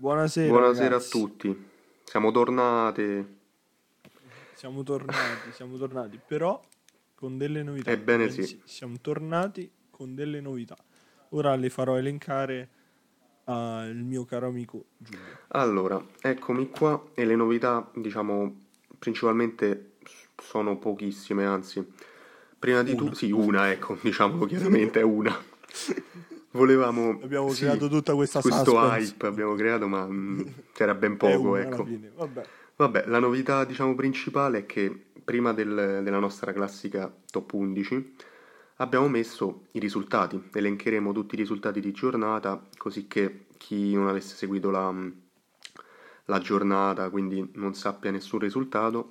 Buonasera, Buonasera a tutti. Siamo tornati. Siamo tornati, siamo tornati, però con delle novità. Ebbene Bensì, sì. Siamo tornati con delle novità. Ora le farò elencare al mio caro amico Giulio. Allora, eccomi qua e le novità, diciamo, principalmente sono pochissime, anzi. Prima di tutto, sì, una, ecco, diciamolo chiaramente, è una. Volevamo... Abbiamo sì, creato tutta questa questo suspense. hype abbiamo creato, ma mm, c'era ben poco, ecco. Vabbè. Vabbè, la novità, diciamo, principale è che prima del- della nostra classica top 11 abbiamo messo i risultati. Elencheremo tutti i risultati di giornata, così che chi non avesse seguito la, la giornata, quindi non sappia nessun risultato,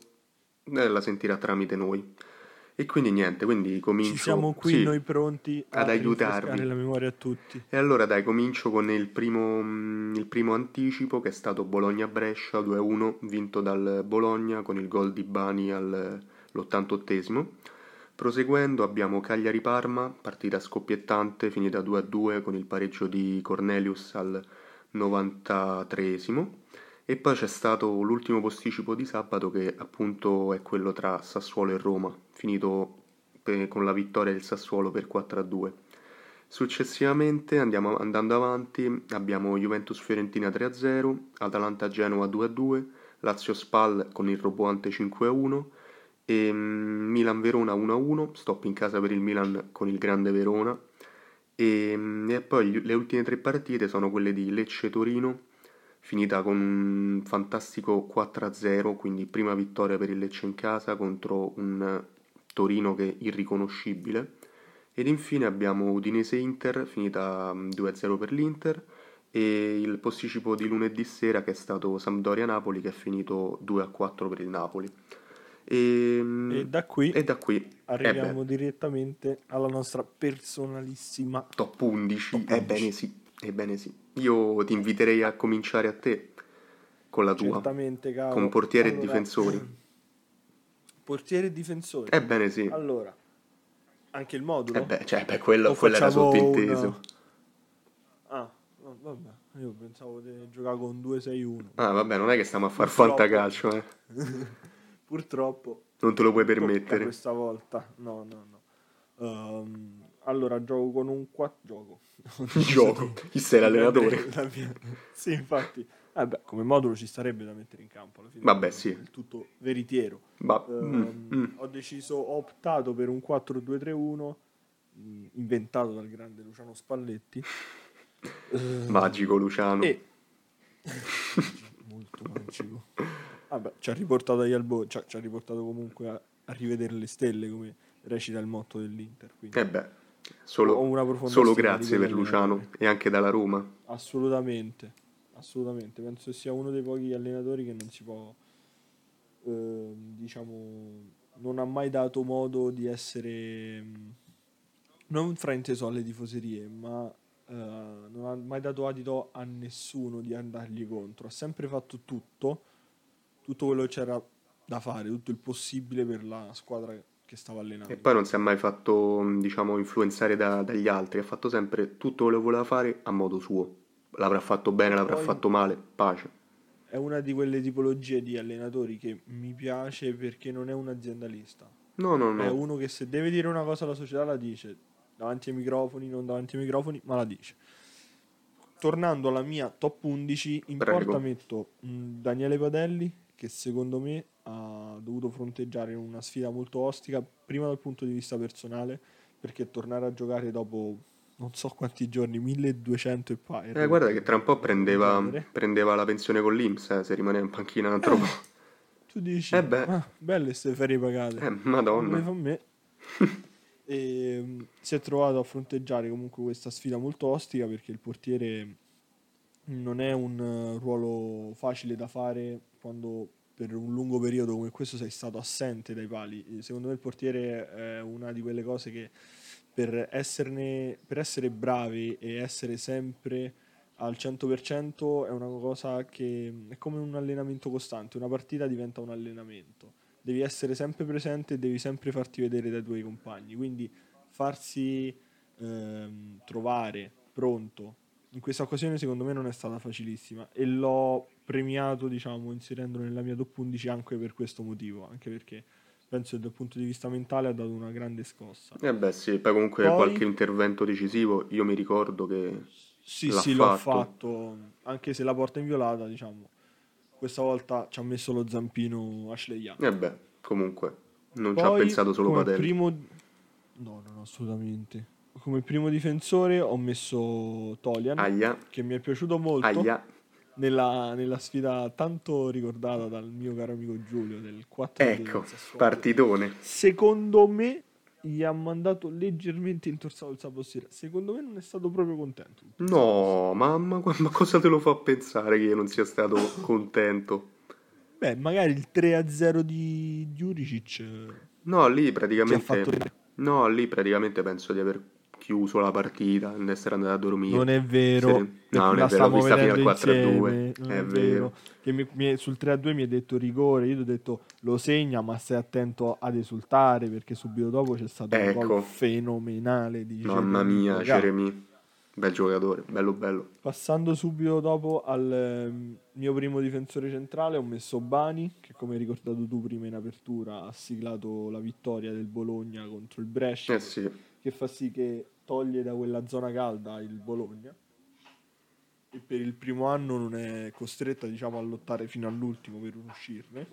eh, la sentirà tramite noi. E quindi niente, quindi comincio... Ci siamo qui sì. noi pronti ad aiutarvi. la memoria a tutti. E allora dai, comincio con il primo, il primo anticipo che è stato Bologna-Brescia 2-1, vinto dal Bologna con il gol di Bani all'88esimo. Proseguendo abbiamo Cagliari-Parma, partita scoppiettante, finita 2-2 con il pareggio di Cornelius al 93esimo. E poi c'è stato l'ultimo posticipo di sabato che appunto è quello tra Sassuolo e Roma, finito per- con la vittoria del Sassuolo per 4-2. Successivamente, andiamo, andando avanti, abbiamo Juventus-Fiorentina 3-0, Atalanta-Genova 2-2, Lazio-Spal con il roboante 5-1 e mm, Milan-Verona 1-1, stop in casa per il Milan con il grande Verona e, mm, e poi le ultime tre partite sono quelle di Lecce-Torino, finita con un fantastico 4-0, quindi prima vittoria per il Lecce in casa contro un eh, Torino che è irriconoscibile. Ed infine abbiamo Udinese-Inter, finita mm, 2-0 per l'Inter, e il posticipo di lunedì sera che è stato Sampdoria-Napoli che è finito 2-4 per il Napoli. E, mm, E da qui e da qui, eh arriviamo beh, direttamente alla nostra personalissima top 11, top 11. ebbene sì, ebbene sì. Io ti inviterei a cominciare a te con la tua, Certamente, caro. con portiere e Allora, difensori. Portiere e difensori. Ebbene sì, Allora, anche il modulo? eh beh, cioè, beh, quello, quello era sottinteso. un- Ah, vabbè, io pensavo di giocare con 2-6-1. Ah, vabbè, non è che stiamo a far Purtroppo. fantacalcio, eh. Purtroppo Non te lo puoi permettere. questa volta. No, no, no. Ehm, allora, gioco con un 4 gioco. Gioco. Chi sei l'allenatore? La mia- Sì, infatti. Vabbè, come modulo ci starebbe da mettere in campo alla fine. Vabbè, sì. Il tutto veritiero. Ma, Ehm, mm, mm. Ho deciso, ho optato per un 4-2-3-1 mh, inventato dal grande Luciano Spalletti. Eh, Magico Luciano. e molto magico. Vabbè, ci ha riportato agli albori, ci ha, riportato comunque a, a rivedere le stelle come recita il motto dell'Inter. Quindi Eh beh, solo, solo grazie per. Luciano e anche dalla Roma. Assolutamente, assolutamente. Penso sia uno dei pochi allenatori che non si può, ehm, diciamo, non ha mai dato modo di essere, non frainteso alle tifoserie, ma eh, non ha mai dato adito a nessuno di andargli contro. Ha sempre fatto tutto, tutto quello che c'era da fare, tutto il possibile per la squadra che stava allenando. E poi non si è mai fatto, diciamo, influenzare da- dagli altri. Ha fatto sempre tutto quello che voleva fare a modo suo. L'avrà fatto bene, l'avrà Poi- fatto male, pace. È una di quelle tipologie di allenatori che mi piace perché non è un aziendalista. No, no, È no. uno che se deve dire una cosa alla società la dice davanti ai microfoni, non davanti ai microfoni, ma la dice. Tornando alla mia top 11, in Prego. porta metto mh, Daniele Padelli, che secondo me ha dovuto fronteggiare una sfida molto ostica, prima dal punto di vista personale, perché tornare a giocare dopo non so quanti giorni, 1200 e pa. Eh, guarda che tra un po' prendeva, prendeva la pensione con l'Inps, eh, se rimaneva in panchina un altro po'. Tu dici, Eh beh. "Ah, belle queste ferie pagate. Eh, come madonna. fa a me. e mm, si è trovato a fronteggiare comunque questa sfida molto ostica perché il portiere non è un eh, ruolo facile da fare quando per un lungo periodo come questo sei stato assente dai pali. Secondo me il portiere è una di quelle cose che per, esserne, per essere bravi e essere sempre al 100% è una cosa che è come un allenamento costante, una partita diventa un allenamento devi essere sempre presente e devi sempre farti vedere dai tuoi compagni. Quindi farsi ehm, trovare pronto in questa occasione secondo me non è stata facilissima e l'ho premiato, diciamo, inserendolo nella mia top 11 anche per questo motivo, anche perché penso che dal punto di vista mentale ha dato una grande scossa. Eh beh sì, poi comunque Poi- qualche intervento decisivo, io mi ricordo che... Sì, L'ha sì, l'ho fatto. fatto, anche se la porta inviolata, diciamo, questa volta ci ha messo lo zampino Ashley Young. Eh beh, comunque, non ci ha Poi, pensato solo Patel. primo... No, no, no, assolutamente. Come primo difensore ho messo Tolian, Aia, che mi è piaciuto molto nella, nella sfida tanto ricordata dal mio caro amico Giulio del 4 Ecco, partitone. Secondo me gli ha mandato leggermente intorsato il sabato sera. Secondo me non è stato proprio contento. No, mamma, ma cosa te lo fa pensare che io non sia stato contento? Beh, magari il 3-0 di Juricic No, lì praticamente... No, lì praticamente penso di aver chiuso la partita, essere andato a dormire. Non è vero. Perché No, non è la vero, l'ho vista fino al vedendo 4 a 2. insieme, non È vero. Che mi- mi- sul 3-2 mi ha detto rigore, io ti ho detto lo segna, ma stai attento ad esultare perché subito dopo c'è stato un Ecco. gol fenomenale di Mamma Jeremy mia. Jeremy. Bel giocatore, bello bello. Passando subito dopo al ehm, mio primo difensore centrale ho messo Bani, che come hai ricordato tu prima in apertura ha siglato la vittoria del Bologna contro il Brescia, Eh sì, che fa sì che toglie da quella zona calda il Bologna e per il primo anno non è costretta diciamo, a lottare fino all'ultimo per uscirne.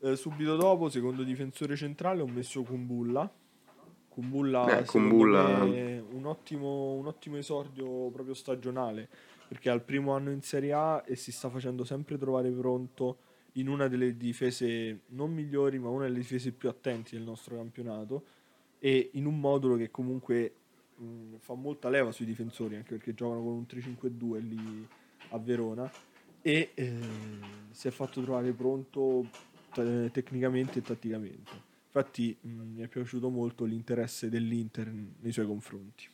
Eh, subito dopo, secondo difensore centrale, ho messo Kumbulla. Kumbulla, Eh, Kumbulla- è un ottimo, un ottimo esordio proprio stagionale perché è al primo anno in Serie A e si sta facendo sempre trovare pronto in una delle difese non migliori, ma una delle difese più attenti del nostro campionato e in un modulo che comunque mh, fa molta leva sui difensori, anche perché giocano con un 3-5-2 lì a Verona e eh, si è fatto trovare pronto te- tecnicamente e tatticamente. Infatti mh, mi è piaciuto molto l'interesse dell'Inter nei suoi confronti.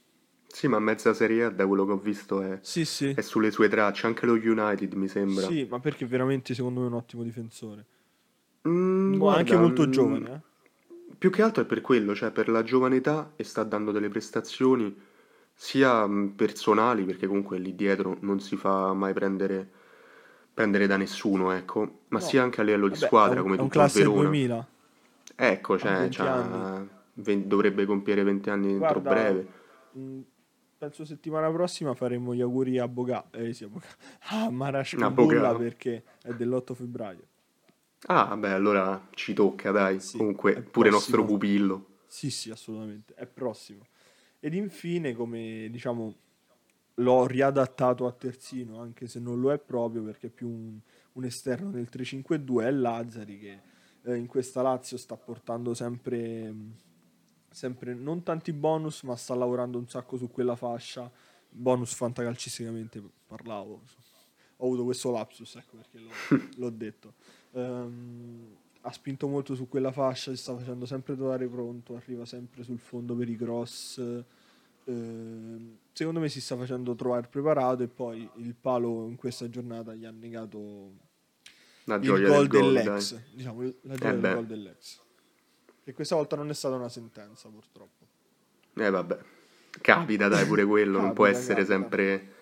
sì, ma mezza Serie A, da quello che ho visto, è, Sì, sì. è sulle sue tracce. Anche lo United mi sembra. Sì, ma perché veramente secondo me è un ottimo difensore. Mm, guarda, anche molto mm, giovane, eh? Più che altro è per quello, cioè per la giovane età e sta dando delle prestazioni sia mh, personali, perché comunque lì dietro non si fa mai prendere, prendere da nessuno, ecco, ma No. sia anche a livello di Vabbè, squadra, un, come tutto il Verona. 2000. Ecco, cioè, 20 c'ha- ven- dovrebbe compiere 20 anni entro Guarda, breve. mh, penso settimana prossima faremo gli auguri a Boga, eh sì, a Boga, a Marash A Kumbulla Boga. perché è dell'8 febbraio. Ah, beh, allora ci tocca, dai. Sì, Comunque, pure nostro pupillo. Sì, sì, assolutamente, è prossimo. Ed infine, come diciamo, l'ho riadattato a terzino, anche se non lo è proprio perché è più un, un esterno del 3-5-2, è Lazzari che eh, in questa Lazio sta portando sempre, sempre non tanti bonus, ma sta lavorando un sacco su quella fascia. Bonus fantacalcisticamente parlavo. Ho avuto questo lapsus, ecco perché l'ho, l'ho detto. Ehm, ha spinto molto su quella fascia, si sta facendo sempre trovare pronto, arriva sempre sul fondo per i cross. ehm, secondo me si sta facendo trovare preparato e poi il palo in questa giornata gli ha negato La il gol del dell'ex, dai. diciamo, la gioia Eh del gol dell'ex. E questa volta non è stata una sentenza, purtroppo. Eh vabbè, capita dai pure quello, non può Capita, essere capita. sempre,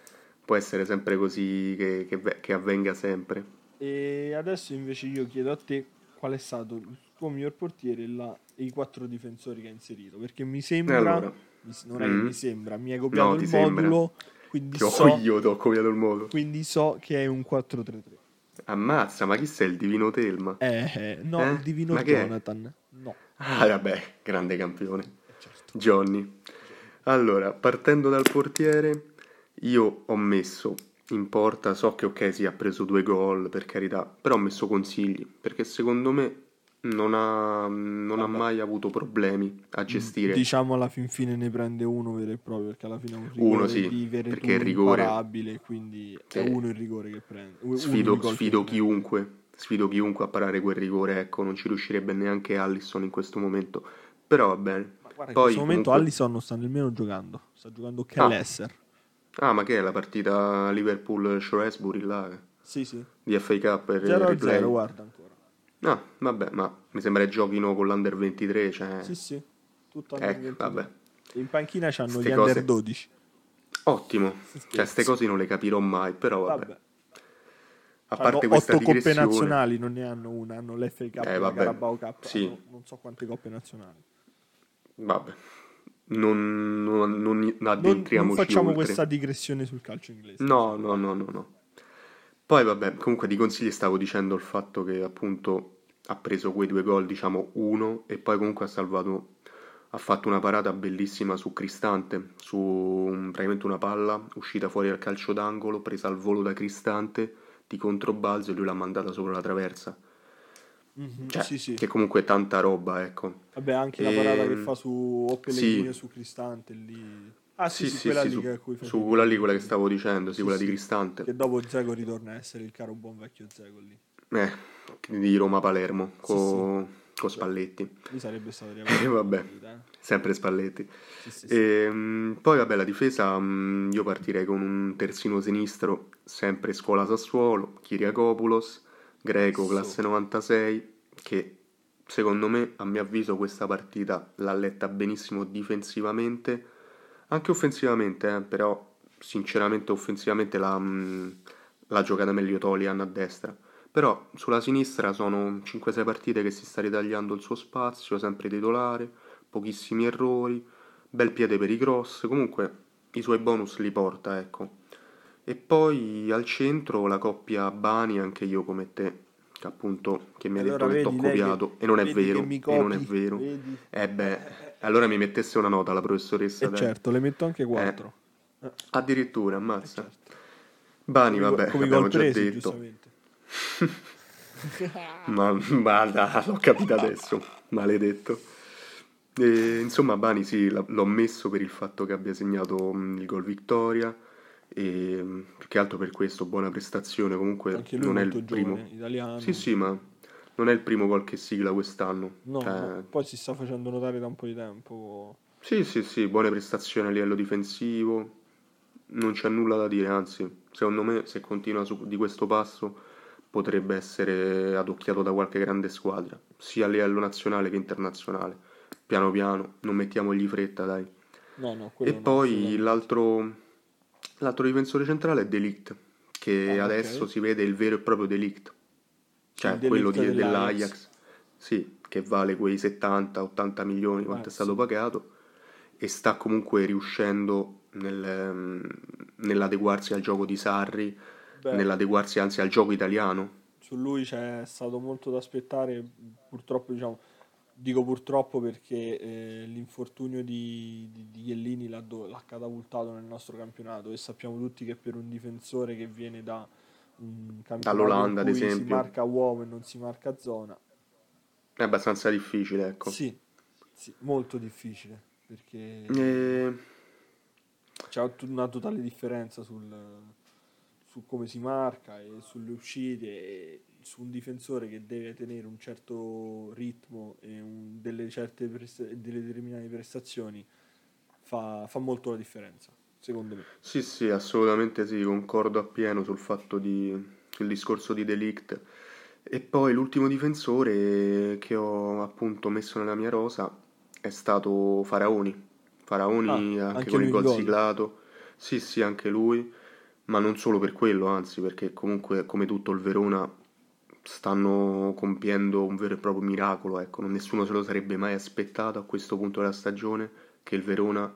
può essere sempre così che, che che avvenga sempre. E adesso invece io chiedo a te qual è stato il tuo miglior portiere e, la- e i quattro difensori che hai inserito. Perché mi sembra, allora? mi- non è che Mm. mi sembra, mi hai copiato No, il ti sembra. modulo, quindi so, io, ti ho copiato il modo. quindi so che è un 4-3-3. Ammazza, ma chi sei il divino Telma? Eh, eh, no, Eh? il divino Ma che? Jonathan. No, Ah, vabbè, grande campione. certo. Johnny. Allora, partendo dal portiere, io ho messo in porta, so che ok, sì, ha preso due gol, per carità, però ho messo consigli, perché secondo me non ha, non ha mai avuto problemi a gestire. Diciamo alla fin fine ne prende uno vero e proprio perché alla fine è un Uno, rigore sì, di perché il rigore- imparabile, quindi è uno il rigore che prende. uno Sfido, gol che sfido prende. chiunque, sfido chiunque a parare quel rigore, ecco, non ci riuscirebbe neanche Allison in questo momento, però va bene. Guarda, in Poi, questo momento comunque- Allison non sta nemmeno giocando, sta giocando Kelleser. Ah, ma che è la partita Liverpool-Shrewsbury là, Sì, sì. di FA Cup per 0 replay? 0, guarda ancora. No, vabbè, ma mi sembra che giochino con l'Under 23, cioè... Sì, sì. Tutto Ecco, vabbè. In panchina c'hanno Ste gli cose- under 12. Ottimo, cioè queste cose non le capirò mai, però vabbè. Vabbè. A Hanno parte questa otto coppe nazionali, non ne hanno una, hanno l'FA Cup Eh, e la Carabao Cup, sì. hanno non so quante coppe nazionali. vabbè, non, non, non Non, addentriamoci non facciamo oltre. questa digressione sul calcio inglese. No, no, no, no, no. Poi vabbè, comunque di consigli stavo dicendo il fatto che appunto ha preso quei due gol, diciamo uno, e poi comunque ha salvato, ha fatto una parata bellissima su Cristante, su un- praticamente una palla uscita fuori dal calcio d'angolo, presa al volo da Cristante di controbalzo e lui l'ha mandata sopra la traversa. Mhm, Cioè, sì, sì. che comunque è tanta roba, ecco. Vabbè, anche la parata che Ehm, fa su o Pellegrini sì. su Cristante lì. Ah, sì, Sì, sì, sì, quella sì, lì su, su quella lì, quella che stavo dicendo, sì, Sì, quella di. Cristante. Che dopo Zego ritorna a essere il caro buon vecchio Zego lì. Eh, di Roma-Palermo, Sì, con Spalletti. Lì sarebbe stato E riavere vabbè, eh. sempre Spalletti. Sì, sì, sì. Ehm, poi vabbè, la difesa, mh, io partirei con un terzino sinistro, sempre scuola Sassuolo, Kyriakopoulos, Greco, classe 96, che secondo me, a mio avviso, questa partita l'ha letta benissimo difensivamente, anche offensivamente, eh, però sinceramente offensivamente l'ha, mh, l'ha giocata meglio Tolian a destra. Però sulla sinistra sono 5-6 partite che si sta ritagliando il suo spazio, sempre titolare, pochissimi errori, bel piede per i cross, comunque i suoi bonus li porta, ecco. E poi al centro la coppia Bani, anche io come te, che appunto che mi ha Allora detto che vedi t'ho che- copiato, e non è che vero, e non è vero. vedi? Eh beh, allora mi mettesse una nota la professoressa, E dai. certo, le metto anche 4. Addirittura, ammazza. Bani, Come, vabbè, come abbiamo già presi, detto. giustamente. Ma guarda, l'ho capito adesso, maledetto. E, insomma, Bani sì, l'ho messo per il fatto che abbia segnato il gol vittoria e mh, più che altro per questo, buona prestazione. Comunque non è molto il giovane, primo. italiano. Sì, sì, ma non è il primo gol che sigla quest'anno. No, no, poi si sta facendo notare da un po' di tempo. Sì, sì, sì, buone prestazioni a livello difensivo, non c'è nulla da dire, anzi, secondo me se continua su, di questo passo potrebbe essere adocchiato da qualche grande squadra, sia a livello nazionale che internazionale. Piano piano, non mettiamogli fretta, dai. No, no, E poi l'altro l'altro difensore centrale è Delict, che Ah, adesso si vede il vero e proprio Delict, cioè Il quello di- dell'Ajax. dell'Ajax, sì, che vale quei 70-80 milioni quanto Eh, è stato sì. pagato e sta comunque riuscendo nel, nell'adeguarsi al gioco di Sarri, Beh, nell'adeguarsi anzi al gioco italiano. su lui c'è stato molto da aspettare, purtroppo diciamo, dico purtroppo perché eh, l'infortunio di, di, di Chiellini l'ha, do- l'ha catapultato nel nostro campionato e sappiamo tutti che per un difensore che viene da un campionato Dall'Olanda, ad cui si esempio. marca uomo e non si marca zona, È abbastanza difficile, ecco. sì, sì, molto difficile perché E- c'è tut- una totale differenza sul, su come si marca e sulle uscite e su un difensore che deve tenere un certo ritmo e un- delle certe presta- delle determinate prestazioni fa, fa molto la differenza secondo me Sì, sì, assolutamente sì, concordo appieno sul fatto di, sul discorso di Delict. E poi l'ultimo difensore che ho appunto messo nella mia rosa è stato Faraoni. Faraoni Ah, anche, anche con il gol. siglato. Sì, sì, anche lui, ma non solo per quello, anzi, perché comunque come tutto il Verona stanno compiendo un vero e proprio miracolo, ecco, nessuno se lo sarebbe mai aspettato a questo punto della stagione che il Verona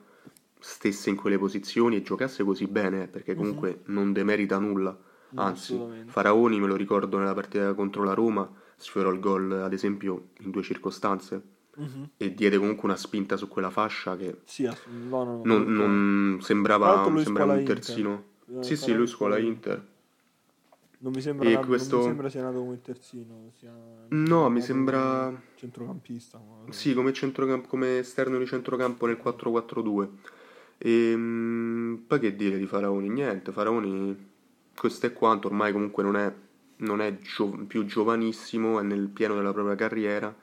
stesse in quelle posizioni e giocasse così bene, eh, perché comunque non demerita nulla. Anzi. Faraoni, me lo ricordo nella partita contro la Roma, sfiorò il gol, ad esempio, in due circostanze Mhm. e diede comunque una spinta su quella fascia che sì ass- no, no, no, non, non sembrava, sembrava un terzino. Eh, Sì, sì, lui scuola Inter. Non mi sembra, E non mi questo- sembra sia nato come terzino sia No, mi sembra- centrocampista ma- Sì, come, centrocamp- come esterno di centrocampo nel 4-4-2. E mm, poi che dire di Faraoni? Niente, Faraoni questo è quanto, ormai comunque non è, non è gio- più giovanissimo, è nel pieno della propria carriera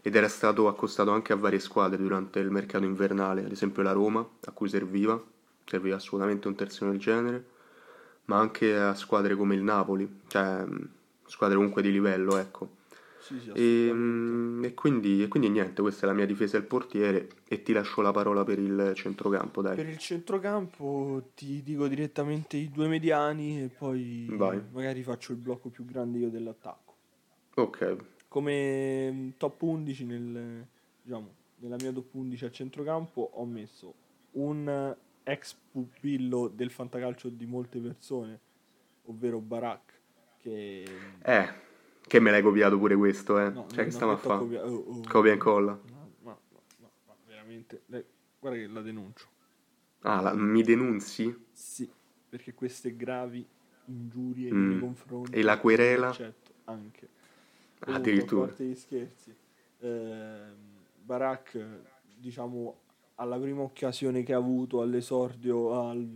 ed era stato accostato anche a varie squadre durante il mercato invernale, ad esempio la Roma, a cui serviva, serviva assolutamente un terzino del genere, ma anche a squadre come il Napoli, cioè mm, squadre comunque di livello, ecco. Sì, sì, E, mm, e quindi, e quindi niente, questa è la mia difesa del portiere e ti lascio la parola per il centrocampo, dai. Per il centrocampo ti dico direttamente i due mediani e poi Vai. magari faccio il blocco più grande io dell'attacco. Ok, Come mm, top 11 nel, diciamo, nella mia top 11 a centrocampo ho messo un ex pupillo del fantacalcio di molte persone, ovvero Barak, che eh, che me l'hai copiato pure questo, eh. no, Cioè, no, che no, stiamo a fare? copia- oh, oh, Copia e incolla. Ma, ma- ma- ma- veramente, lei- guarda che la denuncio. Ah, la- mi denunzi? Sì, perché queste gravi ingiurie Mm. nei confronti. E la querela? Accetto anche. Addirittura. A parte gli scherzi, ehm, Barak, diciamo, alla prima occasione che ha avuto all'esordio al,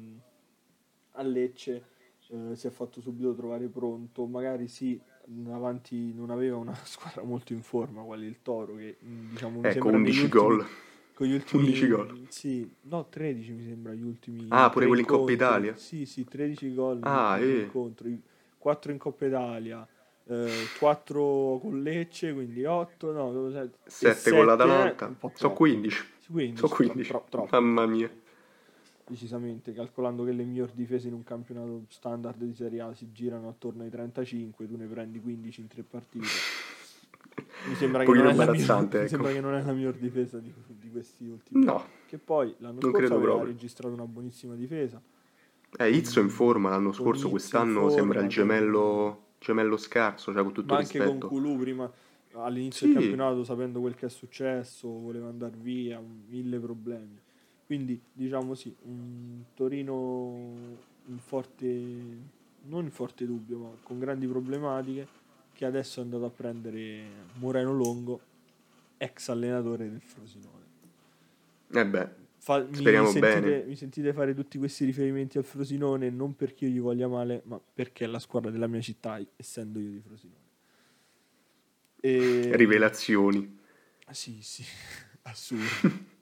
a Lecce eh, si è fatto subito trovare pronto, magari sì, avanti non aveva una squadra molto in forma, quale il Toro che mm, diciamo mi eh, ecco, 11 gol. Con gli ultimi 11 gol. Sì, no, 13 mi sembra gli ultimi. Ah, pure quelli in Coppa Italia. Sì, sì, 13 gol ah, eh. incontri, 4 in Coppa Italia. Eh, 4 con Lecce, quindi 8, no, 7, 7 con l'Atalanta, eh, sono 15. 15. Su 15. Tro- tro- Mamma mia. Decisamente, calcolando che le miglior difese in un campionato standard di Serie A si girano attorno ai 35, tu ne prendi 15 in tre partite. Mi sembra, che non, mia, ecco. mi sembra ecco. che non, è la miglior difesa di, di questi ultimi. No. Che poi l'anno non scorso aveva proprio. registrato una buonissima difesa. Eh, Izzo in forma l'anno scorso, quest'anno forma, sembra il gemello, gemello scarso, cioè con tutto ma il rispetto. Anche con Culù prima all'inizio Sì. del campionato, sapendo quel che è successo, voleva andare via, mille problemi. Quindi diciamo sì, un Torino in forte, non in forte dubbio, ma con grandi problematiche, che adesso è andato a prendere Moreno Longo, ex allenatore del Frosinone. Eh beh, Fa- mi, Speriamo sentite, bene. mi sentite fare tutti questi riferimenti al Frosinone non perché io gli voglia male, ma perché è la squadra della mia città, essendo io di Frosinone. E... rivelazioni. Sì, sì, assurdo.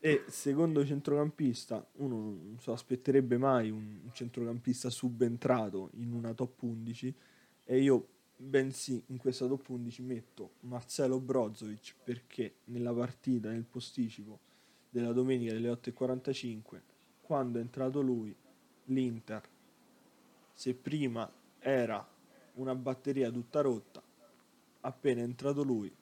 e secondo centrocampista, uno non si aspetterebbe mai un un centrocampista subentrato in una top 11 e io bensì in questa top 11 metto Marcelo Brozovic perché nella partita, nel posticipo della domenica delle 8.45, quando è entrato lui, l'Inter, se prima era una batteria tutta rotta, appena entrato lui,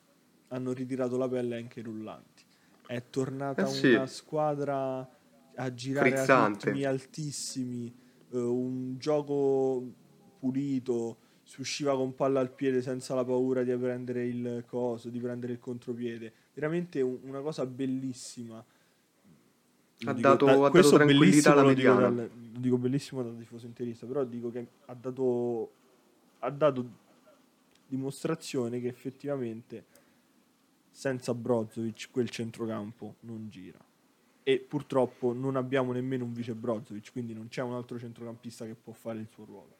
hanno ritirato la pelle anche i rullanti. È tornata Eh sì. una squadra a girare a Frizzante. ritmi altissimi, eh, un gioco pulito, si usciva con palla al piede senza la paura di prendere il coso, di prendere il contropiede. Veramente un- una cosa bellissima. Ha Dico, dato- da- ha dato questo tranquillità bellissimo alla dico, mediana. dal- lo dico bellissimo da tifoso interista, però dico che ha dato, ha dato dimostrazione che effettivamente senza Brozovic quel centrocampo non gira. E purtroppo non abbiamo nemmeno un vice Brozovic, quindi non c'è un altro centrocampista che può fare il suo ruolo.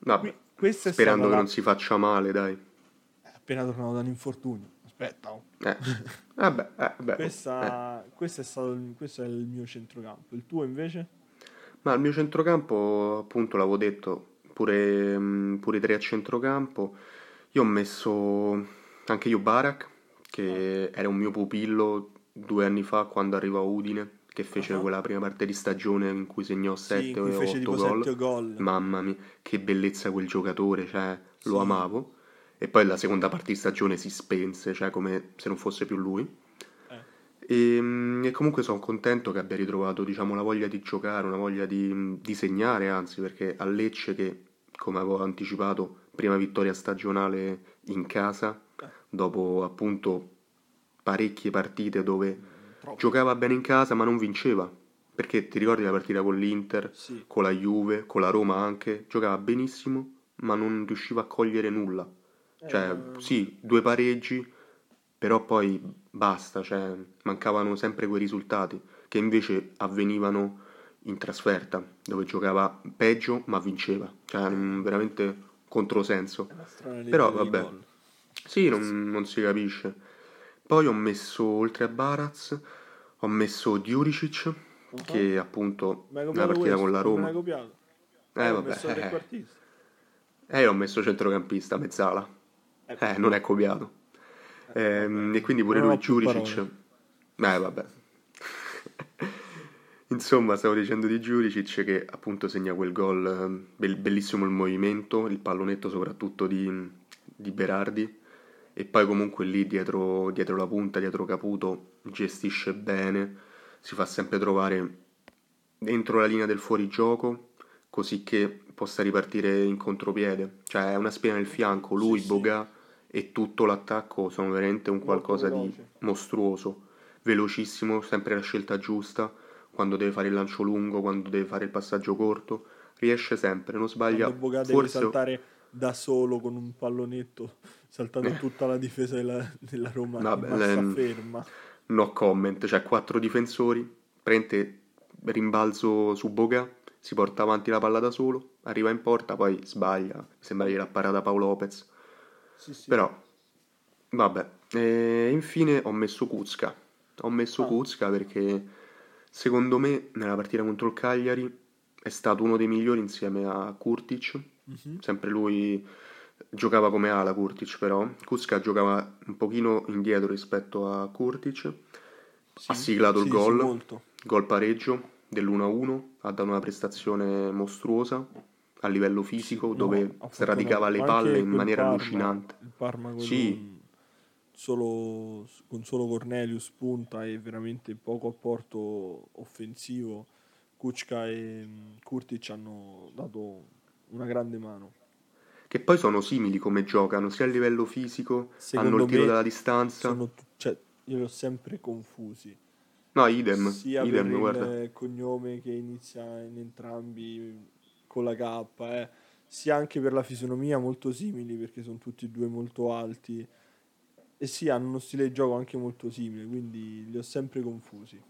Vabbè, Qui- sperando che la- non si faccia male, dai. È appena tornato dall'infortunio. Aspetta, oh. Eh. Vabbè, eh, eh. Questa, questo, è stato questo è il mio centrocampo. Il tuo invece? Ma il mio centrocampo, appunto, l'avevo detto, pure, mh, pure i tre a centrocampo. Io ho messo anche io Barak, che era un mio pupillo due anni fa quando arrivò a Udine, che fece Ah. quella prima parte di stagione in cui segnò Sì, 7 in o cui 8 fece tipo gol. 7 gol. Mamma mia, che bellezza quel giocatore, cioè, lo Sì. amavo. E poi la seconda parte di stagione si spense, cioè come se non fosse più lui. Eh. E, mm, e comunque sono contento che abbia ritrovato, diciamo, la voglia di giocare, una voglia di, di segnare, anzi, perché a Lecce, che come avevo anticipato, prima vittoria stagionale in casa, dopo appunto parecchie partite dove Troppo. giocava bene in casa ma non vinceva. Perché ti ricordi la partita con l'Inter, Sì. con la Juve, con la Roma anche? Giocava benissimo, ma non riusciva a cogliere nulla. Cioè, Eh, sì, due pareggi, però poi basta, cioè, mancavano sempre quei risultati che invece avvenivano in trasferta, dove giocava peggio ma vinceva, cioè mm, veramente controsenso. Però, vabbè. Sì, non, non si capisce. Poi ho messo, oltre a Baraz, ho messo Diuricic, Uh-huh. che appunto nella partita questo, con la Roma... Eh, ho vabbè, eh. Eh, ho messo centrocampista, mezzala. Eh, non è copiato. Ehm, e quindi pure Non lui, parole. Eh, vabbè. Insomma, stavo dicendo di Juricic che appunto segna quel gol, ehm, bel- bellissimo il movimento, il pallonetto soprattutto di, di Berardi. E poi comunque lì dietro, dietro la punta, dietro Caputo, gestisce bene, si fa sempre trovare dentro la linea del fuorigioco così che possa ripartire in contropiede, cioè è una spina nel fianco, lui, Sì, sì. Boga e tutto l'attacco sono veramente un qualcosa di mostruoso, velocissimo, sempre la scelta giusta, quando deve fare il lancio lungo, quando deve fare il passaggio corto, riesce sempre, non sbaglia, Quando Boga deve forse saltare da solo con un pallonetto, saltando tutta la difesa della, della Roma Vabbè, ehm, ferma. no comment, cioè quattro difensori, prende rimbalzo su Boga, si porta avanti la palla da solo, arriva in porta, poi sbaglia, mi sembra che l'ha parata Paolo Lopez. Sì, sì. Però, vabbè, e infine ho messo Kuzka. Ho messo Ah. Kuzka perché secondo me nella partita contro il Cagliari è stato uno dei migliori insieme a Kurtic. Mhm. Sempre lui giocava come ala Kurtic però. Kuzka giocava un pochino indietro rispetto a Kurtic. Sì, ha siglato il sì, gol. sì, molto. Gol pareggio dell'1-1, ha dato una prestazione mostruosa a livello fisico No, dove sradicava le palle in maniera Parma, allucinante. Il Sì. Solo, con solo Cornelius punta e veramente poco apporto offensivo. Kuczka e mm, Kurtic hanno dato una grande mano. Che poi sono simili come giocano, sia a livello fisico, Secondo hanno il tiro dalla distanza. Sono cioè, io li ho sempre confusi. No, idem, sia idem, per guarda. il cognome che inizia in entrambi con la K, eh, sia anche per la fisionomia molto simili perché sono tutti e due molto alti e sì, hanno uno stile di gioco anche molto simile, quindi li ho sempre confusi.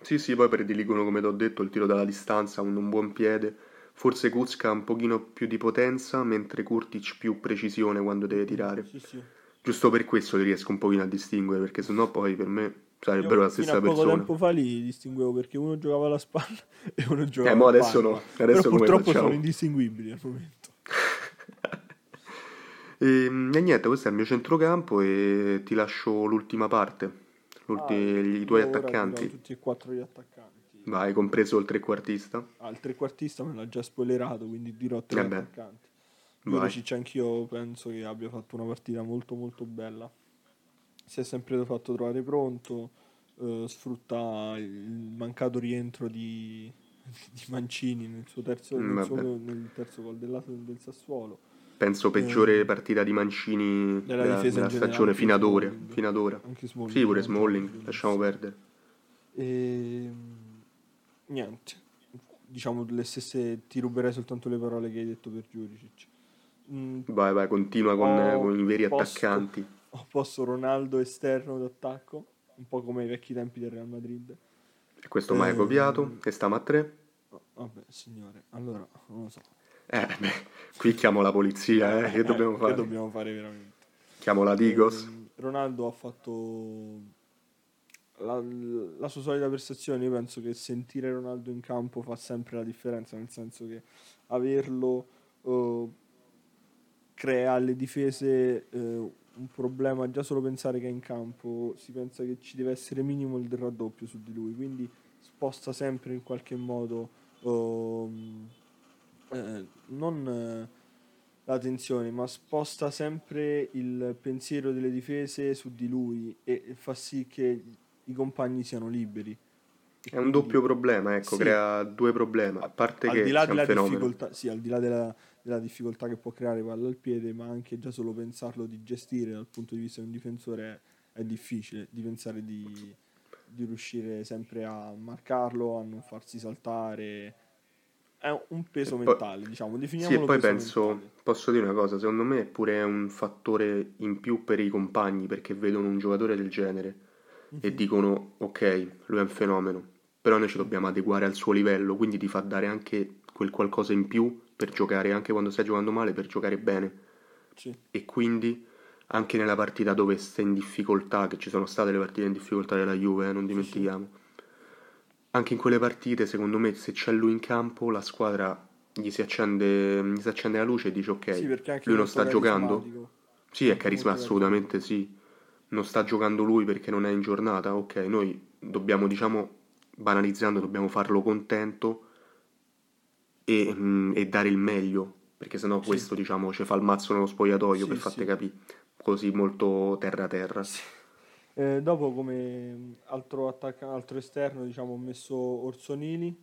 Sì, sì, poi prediligono, come ti ho detto, il tiro dalla distanza, un, un buon piede. Forse Kuzka ha un pochino più di potenza, mentre Kurtic più precisione quando deve tirare. Sì, sì. Giusto per questo li riesco un pochino a distinguere, perché sennò poi per me sarebbero Io la stessa a poco persona. tempo fa li distinguevo perché uno giocava alla spalla e uno giocava Eh, mo a adesso no, adesso Però purtroppo facciamo? sono indistinguibili al momento. E, e niente, questo è il mio centrocampo e ti lascio l'ultima parte, l'ulti- Ah, i tuoi attaccanti. Tutti e quattro gli attaccanti. Vai, compreso il trequartista. Ah, il trequartista me l'ha già spoilerato, quindi dirò tre Eh attaccanti. Juricic anch'io penso che abbia fatto una partita molto molto bella. Si è sempre fatto trovare pronto, eh, sfrutta il mancato rientro di, di Mancini nel suo terzo, Mm, nel suo- vabbè. nel terzo gol della- del Sassuolo. Penso peggiore Eh, partita di Mancini della della, della stagione fino ad ora. Smalling. Fino ad ora. Anche Smalling. Sì, pure Smalling, gioca lasciamo perdere. E niente, diciamo le stesse, ti ruberei soltanto le parole che hai detto per Juricic. Mm, Vai, vai, continua con, Ho con i veri posto- attaccanti. Ho posto Ronaldo esterno d'attacco, un po' come ai vecchi tempi del Real Madrid. E questo mai Ehm, copiato. E stiamo a tre. Oh, vabbè, signore, allora non lo so. Eh, beh, qui chiamo la polizia, eh. Che dobbiamo fare? Che dobbiamo fare veramente? Chiamo la Digos. Ehm, Ronaldo ha fatto la, la sua solita prestazione. Io penso che sentire Ronaldo in campo fa sempre la differenza, nel senso che averlo eh, crea alle difese eh, un problema. Già solo pensare che è in campo, si pensa che ci deve essere minimo il raddoppio su di lui, quindi sposta sempre in qualche modo ehm, eh, non eh, la tensione, ma sposta sempre il pensiero delle difese su di lui e fa sì che i compagni siano liberi. E È un doppio problema, ecco, sì. crea due problemi. A parte al che di là della difficoltà, sì, al di là della, della difficoltà che può creare palla al piede, ma anche già solo pensarlo di gestire dal punto di vista di un difensore è, è difficile, di pensare di, di riuscire sempre a marcarlo, a non farsi saltare. È un peso poi- mentale, diciamo, Sì, definiamolo e poi penso, mentale. posso dire una cosa, secondo me è pure un fattore in più per i compagni perché vedono un giocatore del genere e Mhm. dicono ok, lui è un fenomeno, però noi ci dobbiamo adeguare al suo livello, quindi ti fa dare anche quel qualcosa in più per giocare, anche quando stai giocando male, per giocare bene. Sì. E quindi anche nella partita dove sei in difficoltà, che ci sono state le partite in difficoltà della Juve, eh, non dimentichiamo. Anche in quelle partite, secondo me, se c'è lui in campo, la squadra gli si accende, gli si accende la luce e dice ok, Sì, lui non sta giocando. Sì, è carisma, assolutamente sì. Non sta giocando lui perché non è in giornata, ok, noi dobbiamo, diciamo, banalizzando, dobbiamo farlo contento e, mm, e dare il meglio, perché sennò Sì. questo, diciamo, ci fa il mazzo nello spogliatoio Sì, per farti sì. capire, così molto terra-terra. Eh, dopo come altro, attacca- altro esterno diciamo, ho messo Orsonini,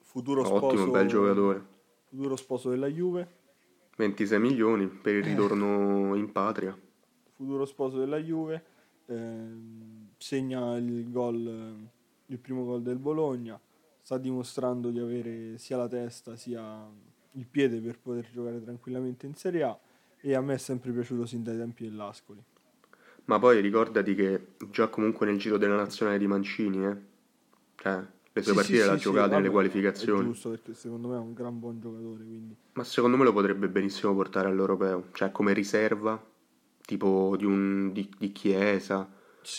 futuro Ottimo, sposo, bel giocatore. futuro sposo della Juve, 26 milioni per Eh. il ritorno in patria. futuro sposo della Juve, ehm, segna il gol, il primo gol del Bologna, sta dimostrando di avere sia la testa sia il piede per poter giocare tranquillamente in Serie A e a me è sempre piaciuto sin dai tempi dell'Ascoli. Ma poi ricordati che già comunque nel giro della nazionale di Mancini, eh? Cioè, le sue Sì, partite sì, le ha sì, giocate nelle qualificazioni. giusto perché secondo me è un gran buon giocatore, quindi Ma secondo me lo potrebbe benissimo portare all'europeo. Cioè, come riserva, tipo di, un, di, di Chiesa,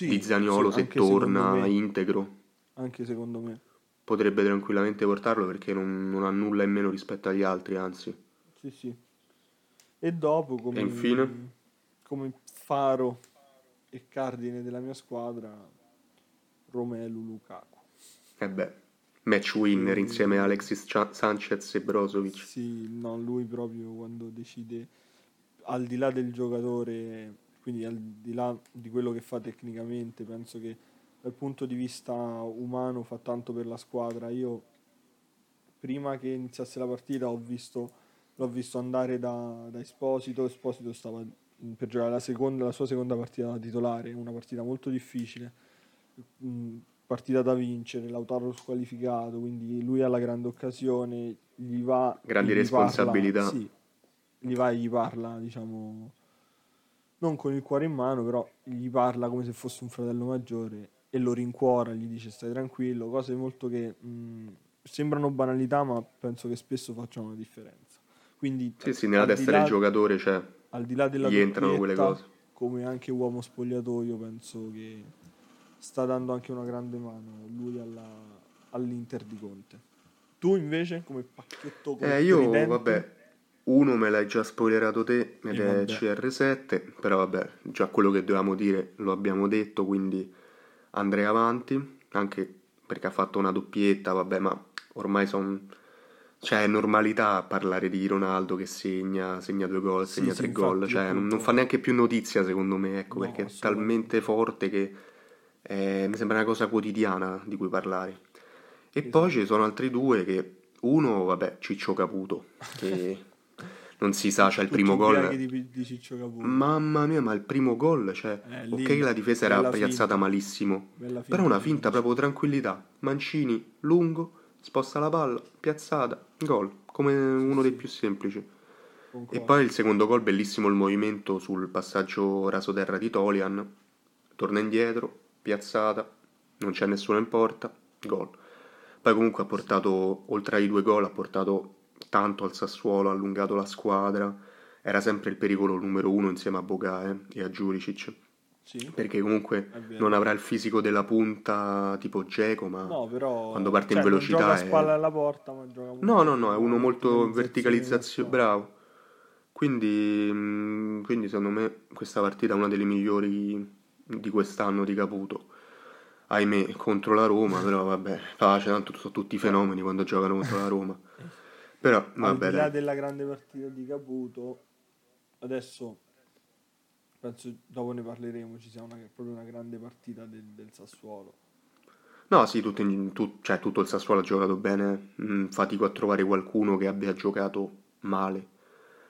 di Zaniolo sì, se torna integro. anche secondo me. Potrebbe tranquillamente portarlo perché non, non ha nulla in meno rispetto agli altri, anzi. Sì, sì. E dopo come, E infine? come faro e cardine della mia squadra Romelu Lukaku. E beh, match winner insieme a Alexis Sanchez e Brozovic. Sì, no, lui proprio quando decide al di là del giocatore, quindi al di là di quello che fa tecnicamente, penso che dal punto di vista umano fa tanto per la squadra. Io prima che iniziasse la partita ho visto, l'ho visto andare da, da Esposito, Esposito stava per giocare la, seconda, la sua seconda partita da titolare, una partita molto difficile, mm, partita da vincere, Lautaro squalificato, quindi lui ha la grande occasione, gli va... Grandi gli parla- responsabilità. sì, gli va e gli parla, diciamo, non con il cuore in mano, però gli parla come se fosse un fratello maggiore e lo rincuora, gli dice stai tranquillo, cose molto che mh, sembrano banalità, ma penso che spesso facciano la differenza. Quindi Sì, sì, nella testa là- del giocatore c'è. Al di là della gli entrano quelle cose. come anche uomo spogliatoio, penso che sta dando anche una grande mano lui alla- all'Inter di Conte. Tu invece, come pacchetto Eh, io, ridente? vabbè, uno me l'hai già spoilerato te, ed è vabbè. CR7, però vabbè, già quello che dovevamo dire lo abbiamo detto, quindi andrei avanti, anche perché ha fatto una doppietta, vabbè, ma ormai sono... Cioè, è normalità parlare di Ronaldo che segna, segna due gol, Sì, segna sì, tre gol, infatti, cioè non, appunto- non fa neanche più notizia secondo me, ecco, No, perché è talmente forte che eh, mi sembra una cosa quotidiana di cui parlare. E Esatto. poi ci sono altri due che, uno, vabbè, Ciccio Caputo, che non si sa, c'è il Tutti primo gol. di, di Ciccio Caputo. Mamma mia, ma il primo gol, cioè, Eh, ok la difesa era piazzata malissimo, finta però una finta proprio tranquillità. Mancini, lungo, sposta la palla, piazzata, gol, come uno dei più semplici. E poi il secondo gol, bellissimo il movimento sul passaggio rasoterra di Tolian, torna indietro, piazzata, non c'è nessuno in porta, gol. Poi comunque ha portato, oltre ai due gol, ha portato tanto al Sassuolo, ha allungato la squadra, era sempre il pericolo numero uno insieme a Boga eh, e a Juricic, Sì. perché comunque non avrà il fisico della punta tipo Geco, ma... No, però quando parte in cioè, non velocità gioca a è- spalla alla porta, ma gioca No, no, no, è uno molto verticalizzazione bravo. Quindi, mh, quindi secondo me questa partita è una delle migliori di quest'anno di Caputo. Ahimè, contro la Roma, però vabbè, pace, tanto sono tutti fenomeni quando giocano contro la Roma. Però Al vabbè, di là dai. della grande partita di Caputo, adesso penso dopo ne parleremo, ci sia una, proprio una grande partita del, del Sassuolo. No, sì, tutto, in- tu- cioè, tutto il Sassuolo ha giocato bene. Mm, fatico a trovare qualcuno che abbia giocato male.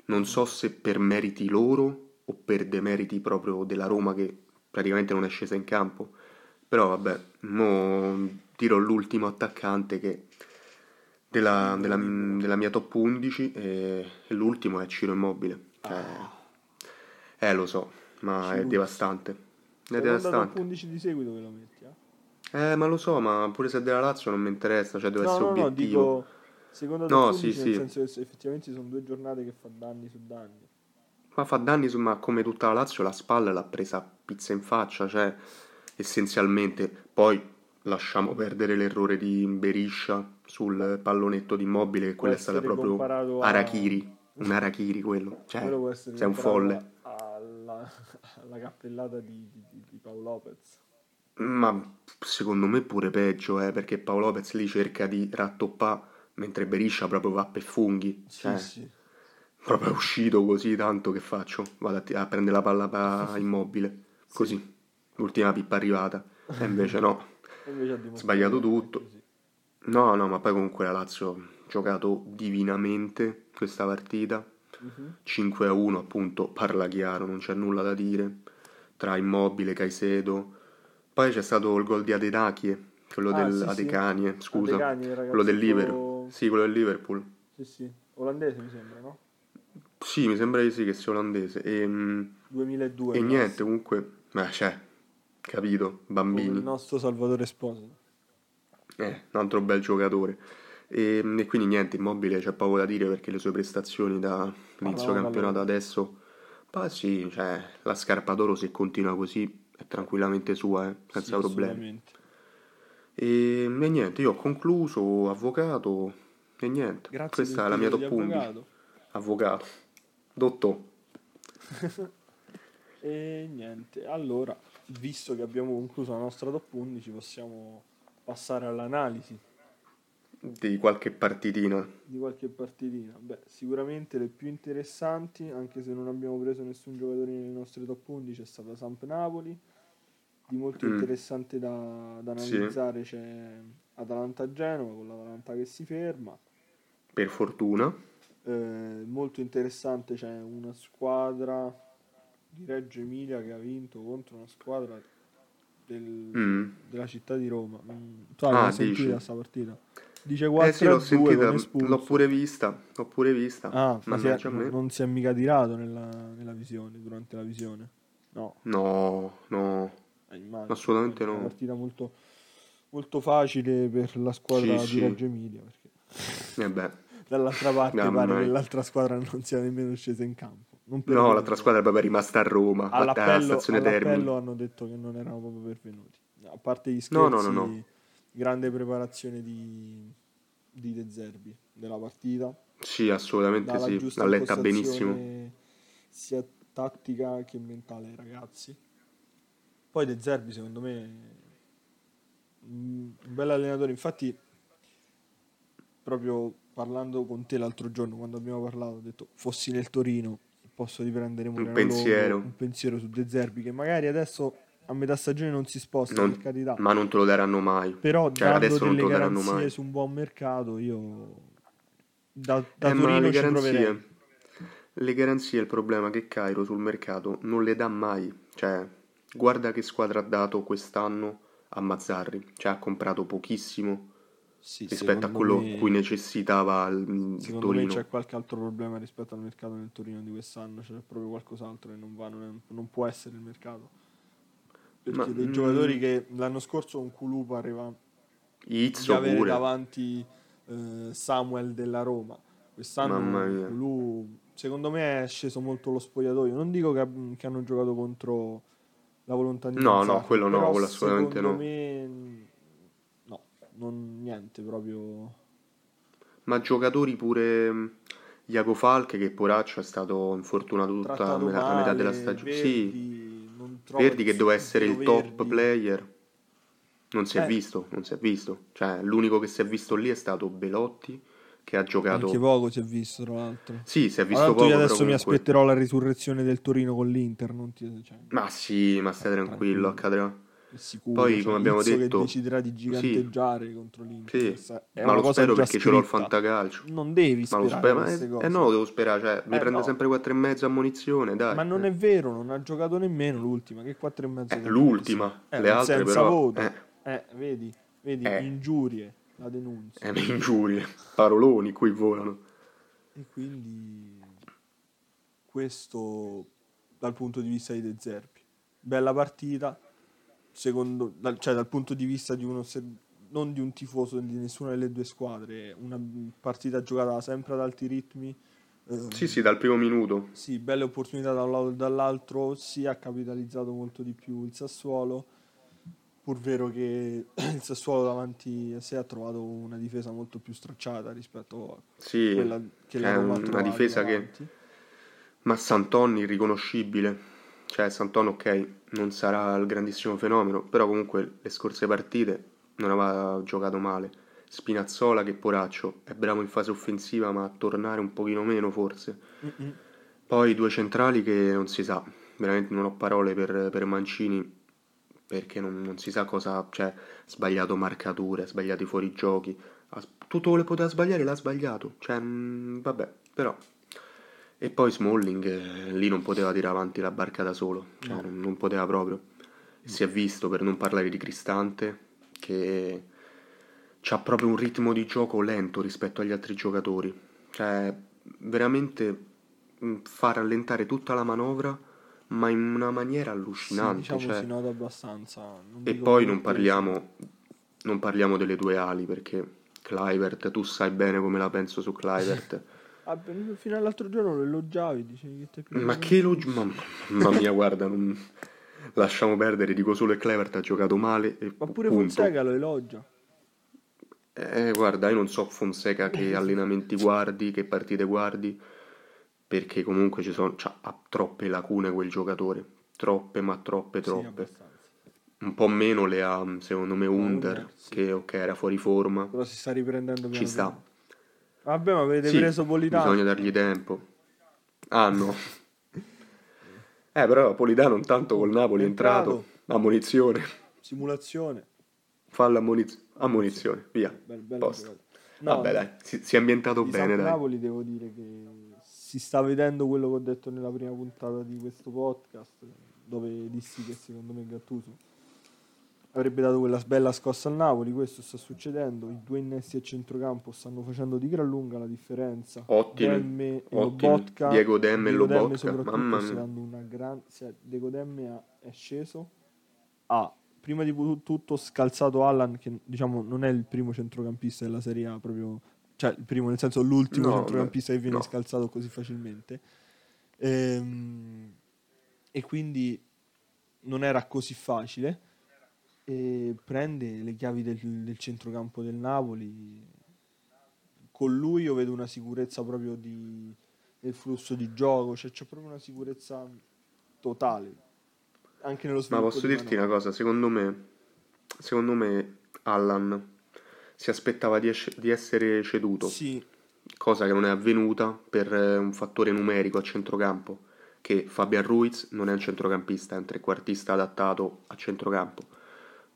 Non so se per meriti loro o per demeriti proprio della Roma che praticamente non è scesa in campo. Però vabbè, mo tiro l'ultimo attaccante che della, della- della mia top 11 e, e l'ultimo è Ciro Immobile. Cioè, eh, lo so, ma è devastante. È devastante. 11 di seguito ve lo metti, eh? Eh, ma lo so, ma pure se è della Lazio non mi interessa, cioè deve No, essere no, no, obiettivo. dico seconda No, top sì, 11 nel sì. senso che effettivamente ci sono due giornate che fa danni su danni. Ma fa danni, su- ma come tutta la Lazio la spalla l'ha presa a pizza in faccia, cioè essenzialmente. Poi lasciamo perdere l'errore di Beriscia sul pallonetto di Immobile, che quella è stata proprio comparato a- Arachiri, un Arachiri quello, cioè Quello sei un folle. alla alla cappellata di, di, di Paolo Lopez. Ma secondo me pure peggio, eh, perché Paolo Lopez lì cerca di rattoppare mentre Beriscia proprio va per funghi. Sì, Cioè, sì. proprio è uscito così tanto che faccio? Vado a, ti- a prendere la palla pa- immobile. Così. L'ultima pippa arrivata. E invece no. E invece Sbagliato tutto. No, no, ma poi comunque la Lazio ha giocato divinamente questa partita. Mhm. 5 a 1, appunto, parla chiaro, non c'è nulla da dire. Tra Immobile, Caicedo. Poi c'è stato il gol di Adenachie, quello Ah, del sì, sì. Adecanie, scusa. Adecanie, il quello del Liverpool. Sì, quello del Liverpool. Sì, sì. Olandese mi sembra, no? Sì, mi sembra di sì che sia olandese. E, mm, 2002. e il niente, comunque, ma c'è, capito, come il bambini. nostro Salvatore Esposito. Eh, un altro bel giocatore. E, e quindi niente, Immobile c'è poco da dire perché le sue prestazioni da inizio Parlavano campionato loro. adesso, ma sì, cioè, la scarpa d'oro se continua così è tranquillamente sua, eh, senza Sì, problemi. E, e niente, io ho concluso, avvocato, e niente, Grazie questa è la mia top di 11. avvocato. Avvocato, dottor. E niente, allora, visto che abbiamo concluso la nostra top 11, possiamo passare all'analisi di qualche partitina. di qualche partitina. Beh, sicuramente le più interessanti, anche se non abbiamo preso nessun giocatore nelle nostre top 11, è stata Samp Napoli. Di molto Mm. interessante da, da Sì. analizzare c'è Atalanta-Genova, con l'Atalanta che si ferma. Per fortuna. Eh, molto interessante c'è una squadra di Reggio Emilia che ha vinto contro una squadra del- Mm. della città di Roma. Mm, Tu Ah, l'hai sentita dici? questa partita? Dice 4 Eh sì, l'ho 2 sentita, l'ho pure vista, l'ho pure vista. Ah, ma si è- non si è mica tirato nella, nella visione, durante la visione. No, No, no. eh, immagino. Assolutamente È una no. partita molto, molto facile per la squadra Sì, di. Reggio Emilia, perché E beh, dall'altra parte Mamma pare che mia. l'altra squadra non sia nemmeno scesa in campo. No, l'altra squadra è proprio rimasta a Roma, alla stazione Termini. hanno detto che non erano proprio pervenuti. A parte gli scherzi, No, no, no, no. Grande preparazione di, di De Zerbi della partita. Sì, assolutamente sì, l'ha letta benissimo. sia tattica che mentale ragazzi. Poi De Zerbi secondo me un bel allenatore, infatti proprio parlando con te l'altro giorno quando abbiamo parlato ho detto fossi nel Torino posso riprendere Un pensiero. Un pensiero su De Zerbi che magari adesso a metà stagione non si sposta Non- per carità Ma non te lo daranno mai. però Cioè, adesso non te lo daranno garanzie mai. su un buon mercato io da, da Eh, Torino le garanzie, le garanzie, il problema è che Cairo sul mercato non le dà mai. Cioè, guarda che squadra ha dato quest'anno a Mazzarri. Cioè, ha comprato pochissimo Sì, rispetto a secondo quello me- cui necessitava il, il Secondo me c'è qualche altro problema rispetto al mercato nel Torino di quest'anno, c'è proprio qualcos'altro che non va, non, è- non può essere il mercato. Perché Ma, dei mm, giocatori che l'anno scorso con Kulu pareva di Izzo avere pure. davanti eh, Samuel della Roma. Quest'anno. Kulu, secondo me è sceso molto lo spogliatoio. Non dico che, che hanno giocato contro la volontà di No, no, quello no, quello assolutamente secondo no. me no, non niente proprio Ma giocatori pure mh, Iago Falche che poraccio è stato infortunato tutta la metà, metà della stagione. Sì, Trovo Verdi che doveva essere il top Verdi. player. Non si è Eh. visto, non si è visto. Cioè, l'unico che si è visto lì è stato Belotti che ha giocato Anche poco si è visto, tra l'altro. Sì, si è visto poco, io adesso mi comunque- aspetterò la risurrezione del Torino con l'Inter, non ti cioè, Ma sì, ma stai Eh, tranquillo, tranquillo. accadrà. Sicuro. Poi, cioè, come abbiamo Izzo detto- che deciderà di giganteggiare contro l'Inter. Sì, ma lo spero perché ce l'ho scritta. fantacalcio. Non devi Ma sperare ma queste eh, cose. eh no, devo sperare, cioè, mi Eh, prende no. sempre 4 e mezzo ammonizione, dai. Ma non è vero, non ha giocato nemmeno l'ultima, che 4 e mezzo. Eh, che l'ultima, le Eh, altre senza però, voto. eh. Eh, vedi, vedi, Eh. ingiurie, la denuncia. Eh, ingiurie, paroloni qui volano. E quindi questo dal punto di vista di De Zerbi. Bella partita, secondo, dal, cioè dal punto di vista di uno, non di un tifoso di nessuna delle due squadre, una partita giocata sempre ad alti ritmi. eh, Sì, sì, dal primo minuto. sì, belle opportunità da un lato e dall'altro, si è capitalizzato molto di più il Sassuolo, pur vero che il Sassuolo davanti a sé ha trovato una difesa molto più stracciata rispetto a Sì, quella che è la Roma ha una trovato difesa che... davanti. Ma Santonni irriconoscibile. Cioè, Santon, ok, non sarà il grandissimo fenomeno, però comunque le scorse partite non aveva giocato male. Spinazzola, che poraccio, è bravo in fase offensiva, ma a tornare un pochino meno forse. Mm-mm. Poi due centrali che non si sa, veramente non ho parole per, per Mancini, perché non, non si sa cosa, cioè, sbagliato marcature, sbagliati fuorigiochi, tutto quello che poteva sbagliare l'ha sbagliato, cioè, mm, vabbè, però... E poi Smalling, eh, lì non poteva tirare avanti la barca da solo, cioè, No. non, non poteva proprio. Si è visto, per non parlare di Cristante, che ha proprio un ritmo di gioco lento rispetto agli altri giocatori. Cioè, veramente mm, fa rallentare tutta la manovra, ma in una maniera Sì, allucinante. diciamo cioè. si nota abbastanza. E poi non parliamo, non parliamo delle due ali, perché Clivert, tu sai bene come la penso su Clivert. Ah, fino all'altro giorno lo elogiavi, dicevi che ti è piaciuto Ma che lo... Mamma, mamma mia, guarda, non... lasciamo perdere, dico solo che Clevert ha giocato male e Ma pure punto. Fonseca lo elogia. Eh, guarda, io non so Fonseca che allenamenti guardi, che partite guardi, perché comunque ci sono, c'ha, ha troppe lacune quel giocatore, troppe, ma troppe, Sì, troppe. abbastanza. Un po' meno le ha, secondo me, Under, Under, sì. che ok, era fuori forma, Però si sta riprendendo piano ci sta. Vabbè, ma avete Sì, preso Politano. bisogna dargli tempo. Ah no. Eh, però Politano intanto col Napoli è entrato, ammonizione, Simulazione. fa l'ammonizione, ammonizione, via, Bel, bello giocato. No, Vabbè dai, si, si è ambientato bene dai. Napoli devo dire che si sta vedendo quello che ho detto nella prima puntata di questo podcast, dove dissi che secondo me Gattuso avrebbe dato quella bella scossa al Napoli, questo sta succedendo, i due innesti a centrocampo stanno facendo di gran lunga la differenza. Ottimi, Demme. Lobotka, Diego Demme e Lobotka, mamma mia. dando una gran... cioè, Diego Demme ha- è sceso, ha prima di tutto scalzato Allan, che diciamo non è il primo centrocampista della Serie A, proprio, cioè il primo nel senso l'ultimo No, centrocampista beh, che viene no. scalzato così facilmente. Ehm, e quindi non era così facile. E prende le chiavi del, del centrocampo del Napoli. Con lui io vedo una sicurezza proprio di, del flusso di gioco, cioè c'è proprio una sicurezza totale. Anche nello Ma sviluppo posso di dirti una cosa, secondo me, secondo me Allan si aspettava di, esce- di essere ceduto, Sì, cosa che non è avvenuta per eh, un fattore numerico a centrocampo, che Fabian Ruiz non è un centrocampista, è un trequartista adattato a centrocampo.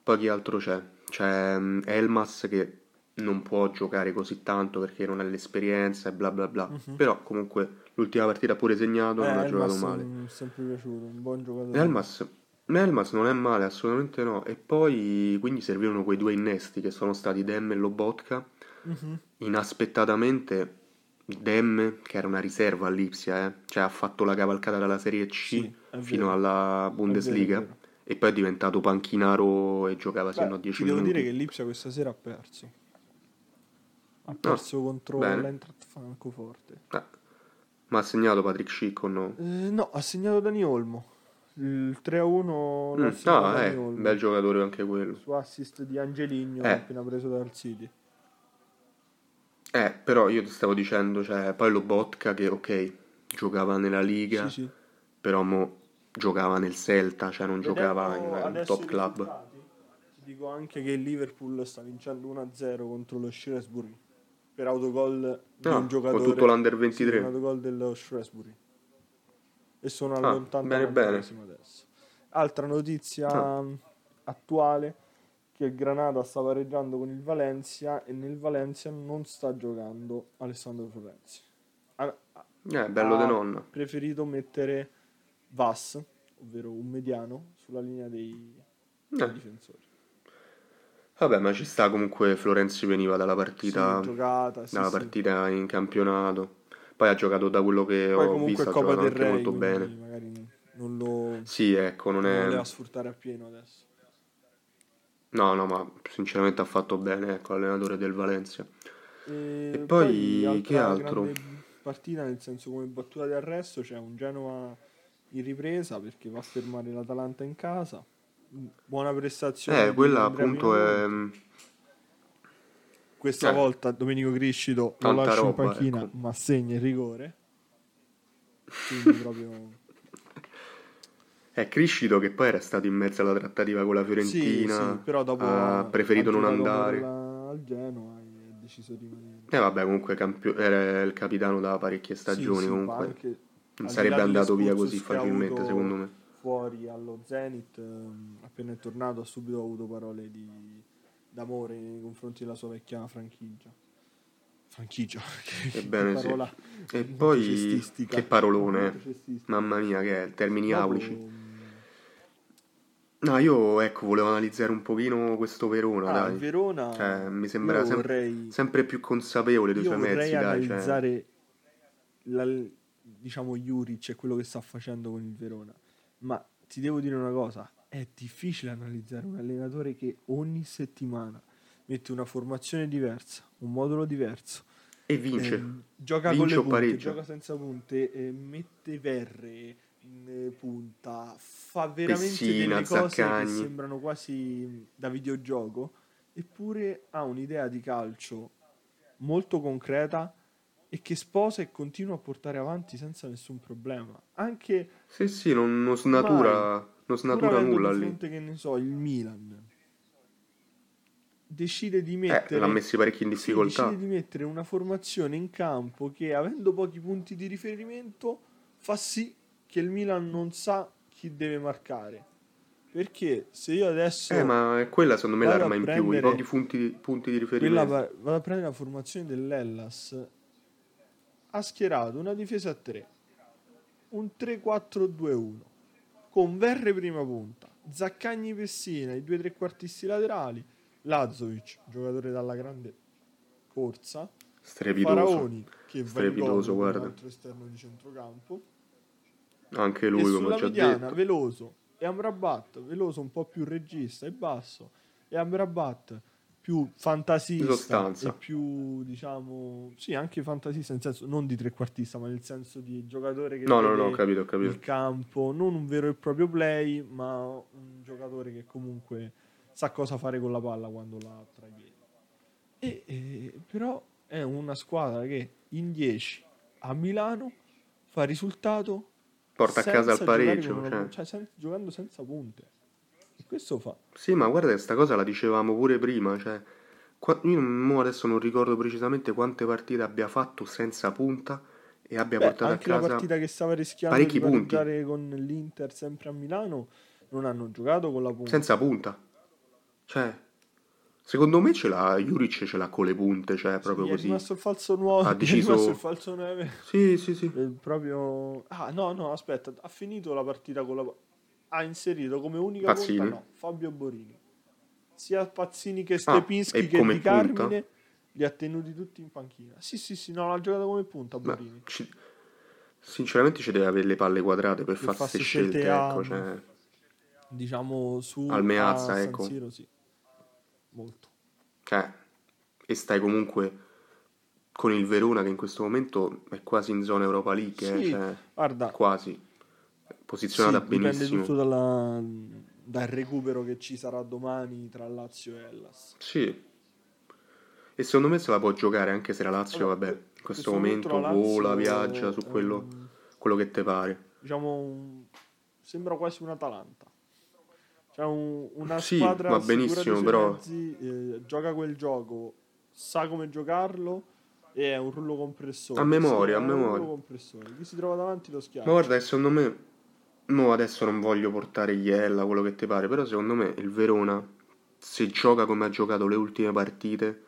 Poi chi altro c'è? C'è mm, Elmas che non può giocare così tanto perché non ha l'esperienza e bla bla bla. Mhm. Però comunque l'ultima partita ha pure segnato, non eh, ha giocato Elmas male. mi è sempre piaciuto, un buon giocatore. Elmas, Elmas non è male, assolutamente no. E poi quindi servivano quei due innesti che sono stati Dem e Lobotka. Mhm. Inaspettatamente Dem, che era una riserva all'Ipsia, eh, cioè ha fatto la cavalcata dalla Serie C Sì, fino alla Bundesliga E poi è diventato panchinaro e giocava sino a Beh, 10 ti devo minuti. dire che l'Ipsia questa sera ha perso. Ha perso contro bene. l'Eintracht Francoforte. Eh, ma ha segnato Patrick Schick o no? Eh, no, ha segnato Dani Olmo. Il 3-1 l'ha Mm, ah, Dani eh, Olmo. bel giocatore anche quello. Su assist di Angeligno Eh. appena preso dal City. Eh, però io ti stavo dicendo, cioè, poi Lobotka che ok, giocava nella Liga, Sì, sì. però mo giocava nel Celta, cioè non giocava in Vedendo un adesso top club. risultati, Ti dico anche che il Liverpool sta vincendo 1-0 contro lo Shrewsbury per autogol di Ah, un giocatore con tutto l'Under Sì, 23. un autogol dello Shrewsbury. E sono Ah, all'80 bene, bene. adesso. Altra notizia Ah. mh, attuale che il Granada sta pareggiando con il Valencia e nel Valencia non sta giocando Alessandro Florenzi. Ha, ha Eh, bello ha de nonna. preferito mettere Vas, ovvero un mediano, sulla linea dei, Eh, dei difensori. vabbè, ma ci sta comunque Florenzi veniva dalla Sì, partita, giocata, sì, dalla sì. partita in campionato. Poi ha giocato da quello che Poi ho visto, è ha Coppa giocato anche Re, molto bene. magari non lo, Sì, ecco, non non lo è... deve sfruttare appieno adesso. No, no, ma sinceramente ha fatto bene, ecco, l'allenatore del Valencia. E, E poi, altra che altro? partita, nel senso come battuta di arresto, c'è un Genoa in ripresa perché va a fermare l'Atalanta in casa. Buona prestazione. Eh, quella appunto è... Pinamonti. Questa eh, volta Domenico Criscito lo tanta lascia in roba, panchina, ecco. ma segna il rigore. Quindi proprio... È Criscito che poi era stato in mezzo alla trattativa con la Fiorentina, Sì, sì, però dopo ha preferito non andare. la- al Genoa e ha deciso di rimanere. E vabbè, comunque campio- era il capitano da parecchie stagioni, Sì, sì, comunque anche non sarebbe andato via così facilmente, secondo me. Fuori allo Zenit, ehm, appena è tornato, ha subito avuto parole di, d'amore nei confronti della sua vecchia franchigia. Franchigia, che, Ebbene che sì. parola E molto poi che parolone. Mamma mia, che è, termini Dopo, aulici. No, io ecco, volevo analizzare un pochino questo Verona, ah, dai. Verona, Cioè, mi sembra sem- vorrei, sempre più consapevole dei suoi mezzi, dai. Cioè, la- diciamo Juric e quello che sta facendo con il Verona. Ma ti devo dire una cosa, è difficile analizzare un allenatore che ogni settimana mette una formazione diversa, un modulo diverso, e vince. ehm, gioca Vince con le punte, pareggia. gioca senza punte, eh, mette verre in eh, punta, fa veramente Pessina, delle cose Zaccagni. che sembrano quasi da videogioco, eppure ha un'idea di calcio molto concreta e che sposa e continua a portare avanti senza nessun problema. Anche Sì, sì, non, non snatura, non pur snatura nulla lì. fronte, che ne so, il Milan decide di Eh, mettere l'ha messi parecchio in difficoltà. decide di mettere una formazione in campo che avendo pochi punti di riferimento fa sì che il Milan non sa chi deve marcare. Perché se io adesso Eh, ma è quella secondo me l'arma in più, i pochi punti punti di quella riferimento. va- vado a prendere la formazione dell'Ellas ha schierato una difesa a 3 un 3-4-2-1 con Verre prima punta Zaccagni Pessina i due trequartisti laterali Lazovic giocatore dalla grande corsa Strepitoso. Faraoni che va in gol con guarda. un altro esterno di centrocampo Anche e lui, come sulla ho già mediana detto. Veloso e Amrabat Veloso un po' più regista e basso e Amrabat più Di fantasista e più diciamo sì anche fantasista nel senso non di trequartista ma nel senso di giocatore che No, no, no, ho capito, ho il capito. campo non un vero e proprio play ma un giocatore che comunque sa cosa fare con la palla quando la tra i piedi e, e- però è una squadra che in 10 a Milano fa risultato Porta a casa il pareggio. una- cioè. cioè, sen- giocando senza punte e questo fa Sì, ma guarda, questa cosa la dicevamo pure prima. Cioè, io adesso non ricordo precisamente quante partite abbia fatto senza punta e abbia Beh, portato a anche la casa. partita che stava rischiando parecchi di punti. con l'Inter sempre a Milano non hanno giocato con la punta senza punta. Cioè, secondo me ce l'ha, Juric ce l'ha con le punte, cioè proprio è così. rimasto il falso nuovo Ha gli è deciso- rimasto il falso 9 Sì, sì, sì. Eh, proprio ah no no aspetta ha finito la partita con la ha inserito come unica Pazzini? punta no Fabio Borini. Sia Pazzini che Ah, Stepinski e che Di punta? Carmine li ha tenuti tutti in panchina. Sì sì sì no l'ha giocato come punta Borini. ci- sinceramente ci deve avere le palle quadrate per Per queste scelte, scelte a- ecco, cioè, diciamo su Al Meazza, a San ecco. Siro sì. Molto. Cioè, e stai comunque con il Verona che in questo momento è quasi in zona Europa League, eh, Sì, cioè, guarda quasi posizionata sì, dipende benissimo. tutto dalla- dal recupero che ci sarà domani tra Lazio e Hellas Sì. E secondo me se la può giocare anche se la Lazio, Allora, vabbè, que- in questo momento vola, viaggia su è quello, un- quello che te pare. diciamo sembra quasi un Atalanta cioè un- una Sì, squadra va benissimo, però- mezzi, eh, gioca quel gioco sa come giocarlo e è un rullo compressore A memoria, a memoria. chi si trova davanti lo schiaccia Ma guarda, secondo me, no, adesso non voglio portare Iella, quello che ti pare, però secondo me il Verona, se gioca come ha giocato le ultime partite,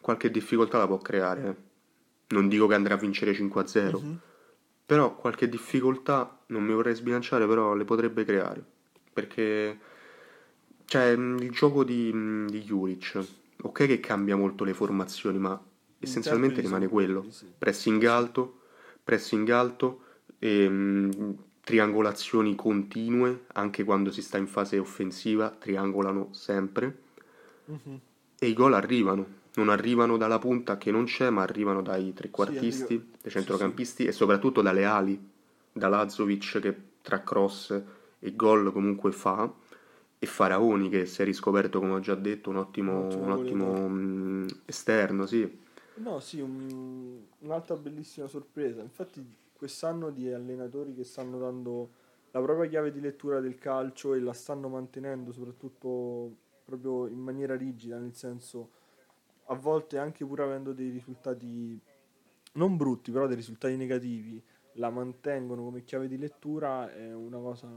qualche difficoltà la può creare. eh. Non dico che andrà a vincere 5-0, Mhm. però qualche difficoltà, non mi vorrei sbilanciare, però le potrebbe creare. Perché, cioè, mh, il gioco di, mh, di Juric, ok che cambia molto le formazioni, ma essenzialmente rimane quello. Pressing alto, pressing alto e mh, triangolazioni continue, anche quando si sta in fase offensiva, triangolano sempre Mhm. e i gol arrivano. Non arrivano dalla punta che non c'è, ma arrivano dai Sì, trequartisti, arriva- dai centrocampisti e soprattutto dalle ali, da Lazovic che tra cross e gol comunque fa e Faraoni che si è riscoperto, come ho già detto, un ottimo, Un ottimo un ottimo, mh, esterno, sì. No, sì, un- un'altra bellissima sorpresa. Infatti, quest'anno di allenatori che stanno dando la propria chiave di lettura del calcio e la stanno mantenendo soprattutto proprio in maniera rigida, nel senso a volte anche pur avendo dei risultati non brutti, però dei risultati negativi, la mantengono come chiave di lettura è una cosa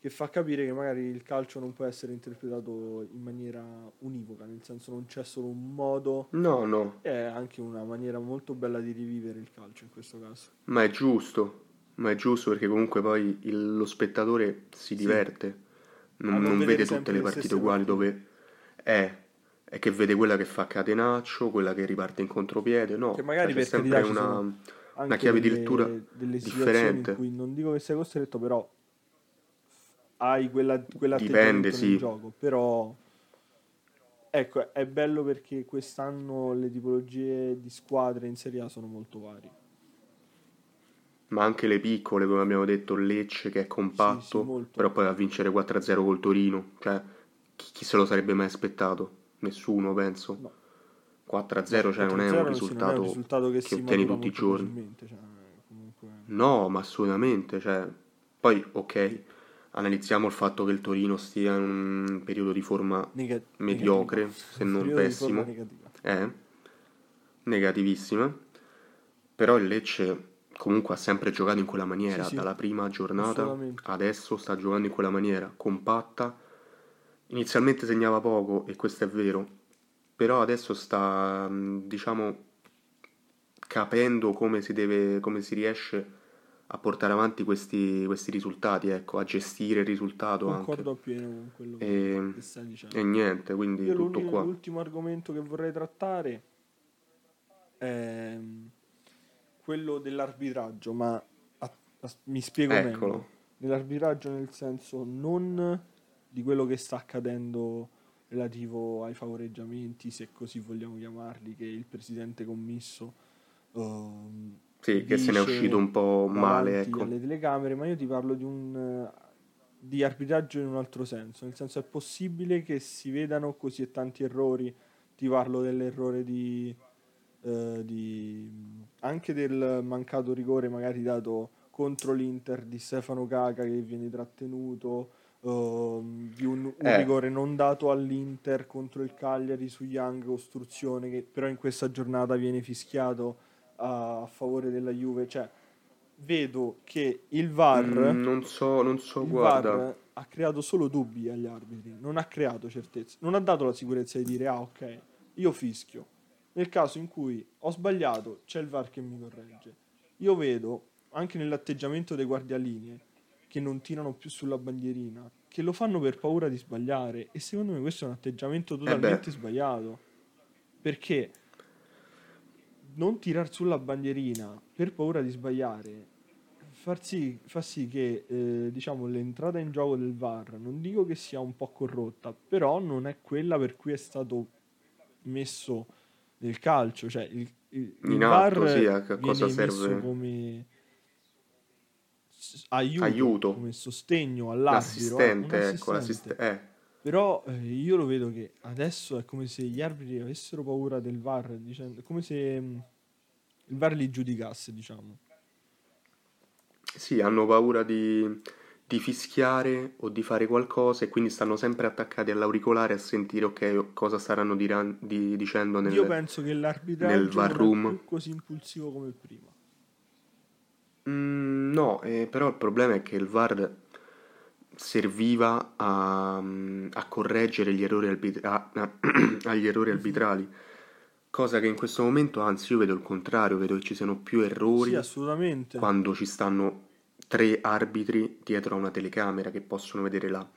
che fa capire che magari il calcio non può essere interpretato in maniera univoca, nel senso non c'è solo un modo. No, no. È anche una maniera molto bella di rivivere il calcio in questo caso. Ma è giusto, ma è giusto perché comunque poi il, lo spettatore si diverte, sì. non, non vede tutte le partite uguali dove è, è che vede quella che fa catenaccio, quella che riparte in contropiede, no, che magari c'è sempre una, una chiave delle, di lettura delle differente. In cui non dico che sei costretto, però hai quella, Dipende, sì. gioco, però ecco, è bello perché quest'anno le tipologie di squadre in Serie A sono molto varie. Ma anche le piccole, come abbiamo detto, Lecce che è compatto, sì, sì, però poi a vincere 4-0 col Torino, cioè chi, chi, se lo sarebbe mai aspettato? Nessuno, penso. No. 4-0, cioè non è un risultato, è un risultato che, che ottieni tutti i giorni. Cioè, comunque... No, ma assolutamente, cioè, poi ok, analizziamo il fatto che il Torino stia in un periodo di forma Nega- mediocre, negativo. se non pessimo. negativa. Eh, negativissima. Però il Lecce comunque ha sempre giocato in quella maniera, Sì, sì. dalla prima giornata adesso sta giocando in quella maniera, compatta. Inizialmente segnava poco e questo è vero, però adesso sta, mh, diciamo, capendo come si deve, come si riesce a portare avanti questi, questi risultati, ecco, a gestire il risultato Concordo anche. appieno con quello E, che stai dicendo. e niente, quindi Io tutto l'uni- qua. l'ultimo argomento che vorrei trattare è mm, quello dell'arbitraggio, ma a- a- mi spiego Eccolo. meglio. Nell'arbitraggio nel senso non di quello che sta accadendo relativo ai favoreggiamenti, se così vogliamo chiamarli, che il presidente commisso ehm, Sì, che se ne è uscito un po' male, ecco. alle telecamere, ma io ti parlo di un eh, di arbitraggio in un altro senso, nel senso è possibile che si vedano così tanti errori, ti parlo dell'errore di, eh, di anche del mancato rigore magari dato contro l'Inter di Stefano Caca che viene trattenuto, ehm, di un, un Eh. rigore non dato all'Inter contro il Cagliari su Young, ostruzione che però in questa giornata viene fischiato a, favore della Juve, cioè vedo che il VAR, Mm, non so, non so, guarda. VAR ha creato solo dubbi agli arbitri, non ha creato certezza, non ha dato la sicurezza di dire ah ok, io fischio. Nel caso in cui ho sbagliato, c'è il VAR che mi corregge. Io vedo anche nell'atteggiamento dei guardialinee che non tirano più sulla bandierina, che lo fanno per paura di sbagliare e secondo me questo è un atteggiamento totalmente sbagliato. Perché non tirar sulla bandierina per paura di sbagliare far sì- fa sì che eh, diciamo l'entrata in gioco del VAR non dico che sia un po' corrotta però non è quella per cui è stato messo nel calcio cioè il, il, il In VAR sì, a cosa serve? come aiuto, Aiuto. come sostegno all'arbitro eh, L'assistente, ecco, assistente. l'assistente. Eh, Però eh, io lo vedo che adesso è come se gli arbitri avessero paura del VAR, dicendo, come se mh, il VAR li giudicasse, diciamo. sì, hanno paura di, di fischiare o di fare qualcosa e quindi stanno sempre attaccati all'auricolare a sentire ok cosa staranno diran- di- dicendo nel... Io penso che l'arbitraggio non è più così impulsivo come prima. Mm, no, eh, però il problema è che il VAR serviva a, a correggere gli errori, arbitra- agli errori arbitrali, cosa che in questo momento, anzi, io vedo il contrario, vedo che ci siano più errori Sì, quando ci stanno tre arbitri dietro a una telecamera che possono vedere la,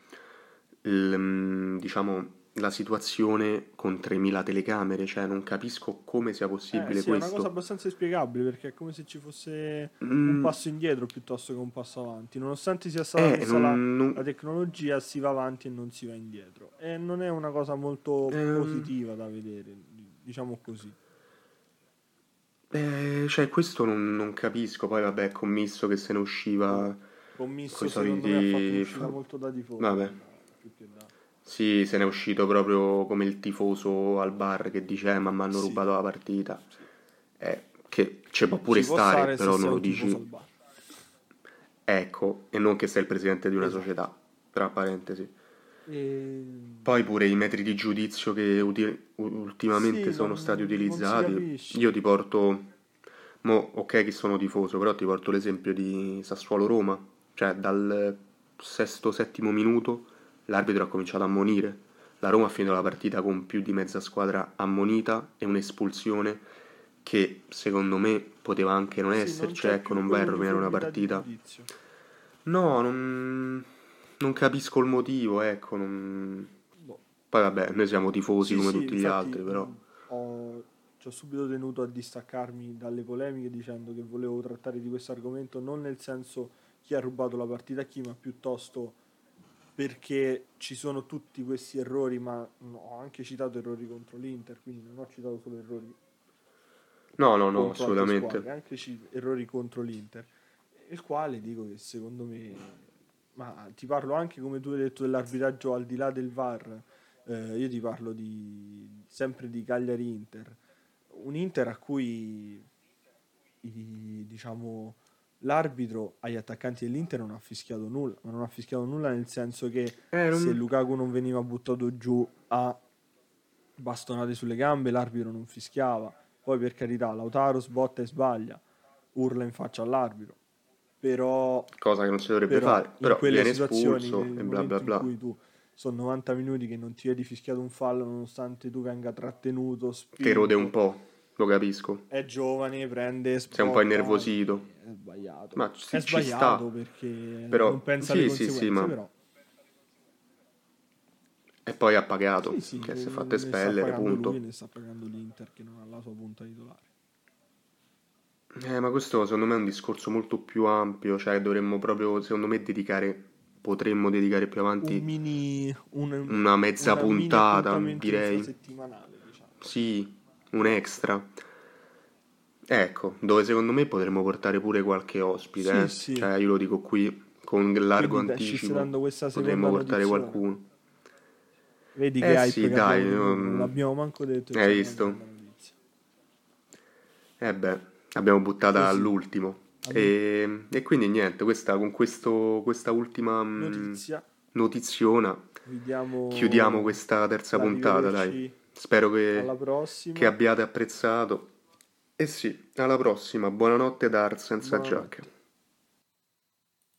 il, mm, diciamo, la situazione con 3000 telecamere, cioè non capisco come sia Eh, possibile sì, è una questo. cosa abbastanza inspiegabile perché è come se ci fosse Mm. un passo indietro piuttosto che un passo avanti. Nonostante sia stata Eh, messa la, non- non- la tecnologia, si va avanti e non si va indietro. E non è una cosa molto Ehm. positiva da vedere, diciamo così. Eh, cioè, questo non, non capisco. Poi, vabbè, commisso che se ne usciva. Commisso secondo me ha fatto un'uscita molto da tifoso. Vabbè. più che da- Sì, se ne è uscito proprio come il tifoso al bar che dice: eh, ma mi hanno Sì. rubato la partita. Eh, che ci può pure Ci stare, stare però non lo dici. Ecco, e non che sei il presidente di una Esatto. società, tra parentesi. E... Poi pure i metri di giudizio che uti- ultimamente Sì, sono non- stati utilizzati. Io ti porto, mo, ok che sono tifoso, però ti porto l'esempio di Sassuolo-Roma. Cioè, dal sesto, settimo minuto l'arbitro ha cominciato a ammonire. La Roma ha finito la partita con più di mezza squadra ammonita e un'espulsione che secondo me poteva anche non Sì, esserci, c'è ecco, più non va a rovinare una partita. No, non, non capisco il motivo, ecco. non- Boh. Poi vabbè, noi siamo tifosi Sì, come sì, tutti gli altri, però. Ho, ci ho subito tenuto a distaccarmi dalle polemiche dicendo che volevo trattare di questo argomento non nel senso chi ha rubato la partita a chi, ma piuttosto perché ci sono tutti questi errori, ma no, ho anche citato errori contro l'Inter, quindi non ho citato solo errori No, no, no, assolutamente. squadre, anche ci- errori contro l'Inter. Il quale dico che secondo me, ma ti parlo anche come tu hai detto dell'arbitraggio al di là del VAR, eh, io ti parlo di, sempre di Cagliari Inter, un Inter a cui i- diciamo l'arbitro agli attaccanti dell'Inter non ha fischiato nulla, ma non ha fischiato nulla nel senso che Eh, non- se Lukaku non veniva buttato giù a bastonate sulle gambe, l'arbitro non fischiava. Poi per carità, Lautaro sbotta e sbaglia, urla in faccia all'arbitro. Però, Cosa che non si dovrebbe però fare. in Però quelle viene situazioni, e bla bla bla. in cui tu sono 90 minuti che non ti vedi fischiato un fallo nonostante tu venga trattenuto, spinto, Che rode un po', lo capisco. è giovane, prende, Sei un po' innervosito. È sbagliato. Ma sì, è ci sbagliato sta. perché Però- non pensa sì, alle sì, sì, ma- però. E poi ha pagato, Sì, sì, che si è fatto espellere, punto. Lui, ne sta pagando l'Inter che non ha la sua punta titolare. Eh, ma questo secondo me è un discorso molto più ampio, cioè dovremmo proprio, secondo me, dedicare, potremmo dedicare più avanti Un mini, un- una mezza una puntata, direi. infrasettimanale, diciamo. Sì, un extra. Ecco, dove secondo me potremmo portare pure qualche ospite, Sì, eh. sì. Cioè, io lo dico qui con largo Quindi, anticipo. Potremmo portare notiziona. qualcuno. Vedi Eh che hype sì, dai, non- non l'abbiamo manco detto. Hai visto? notizia. Eh beh, abbiamo buttata Così. all'ultimo. E, e quindi niente, questa, con questo, questa ultima mm, Notizia. notiziona chiudiamo questa terza puntata, dai. Spero che, che abbiate apprezzato. E sì, alla prossima, buonanotte da senza Buonanotte. giacche.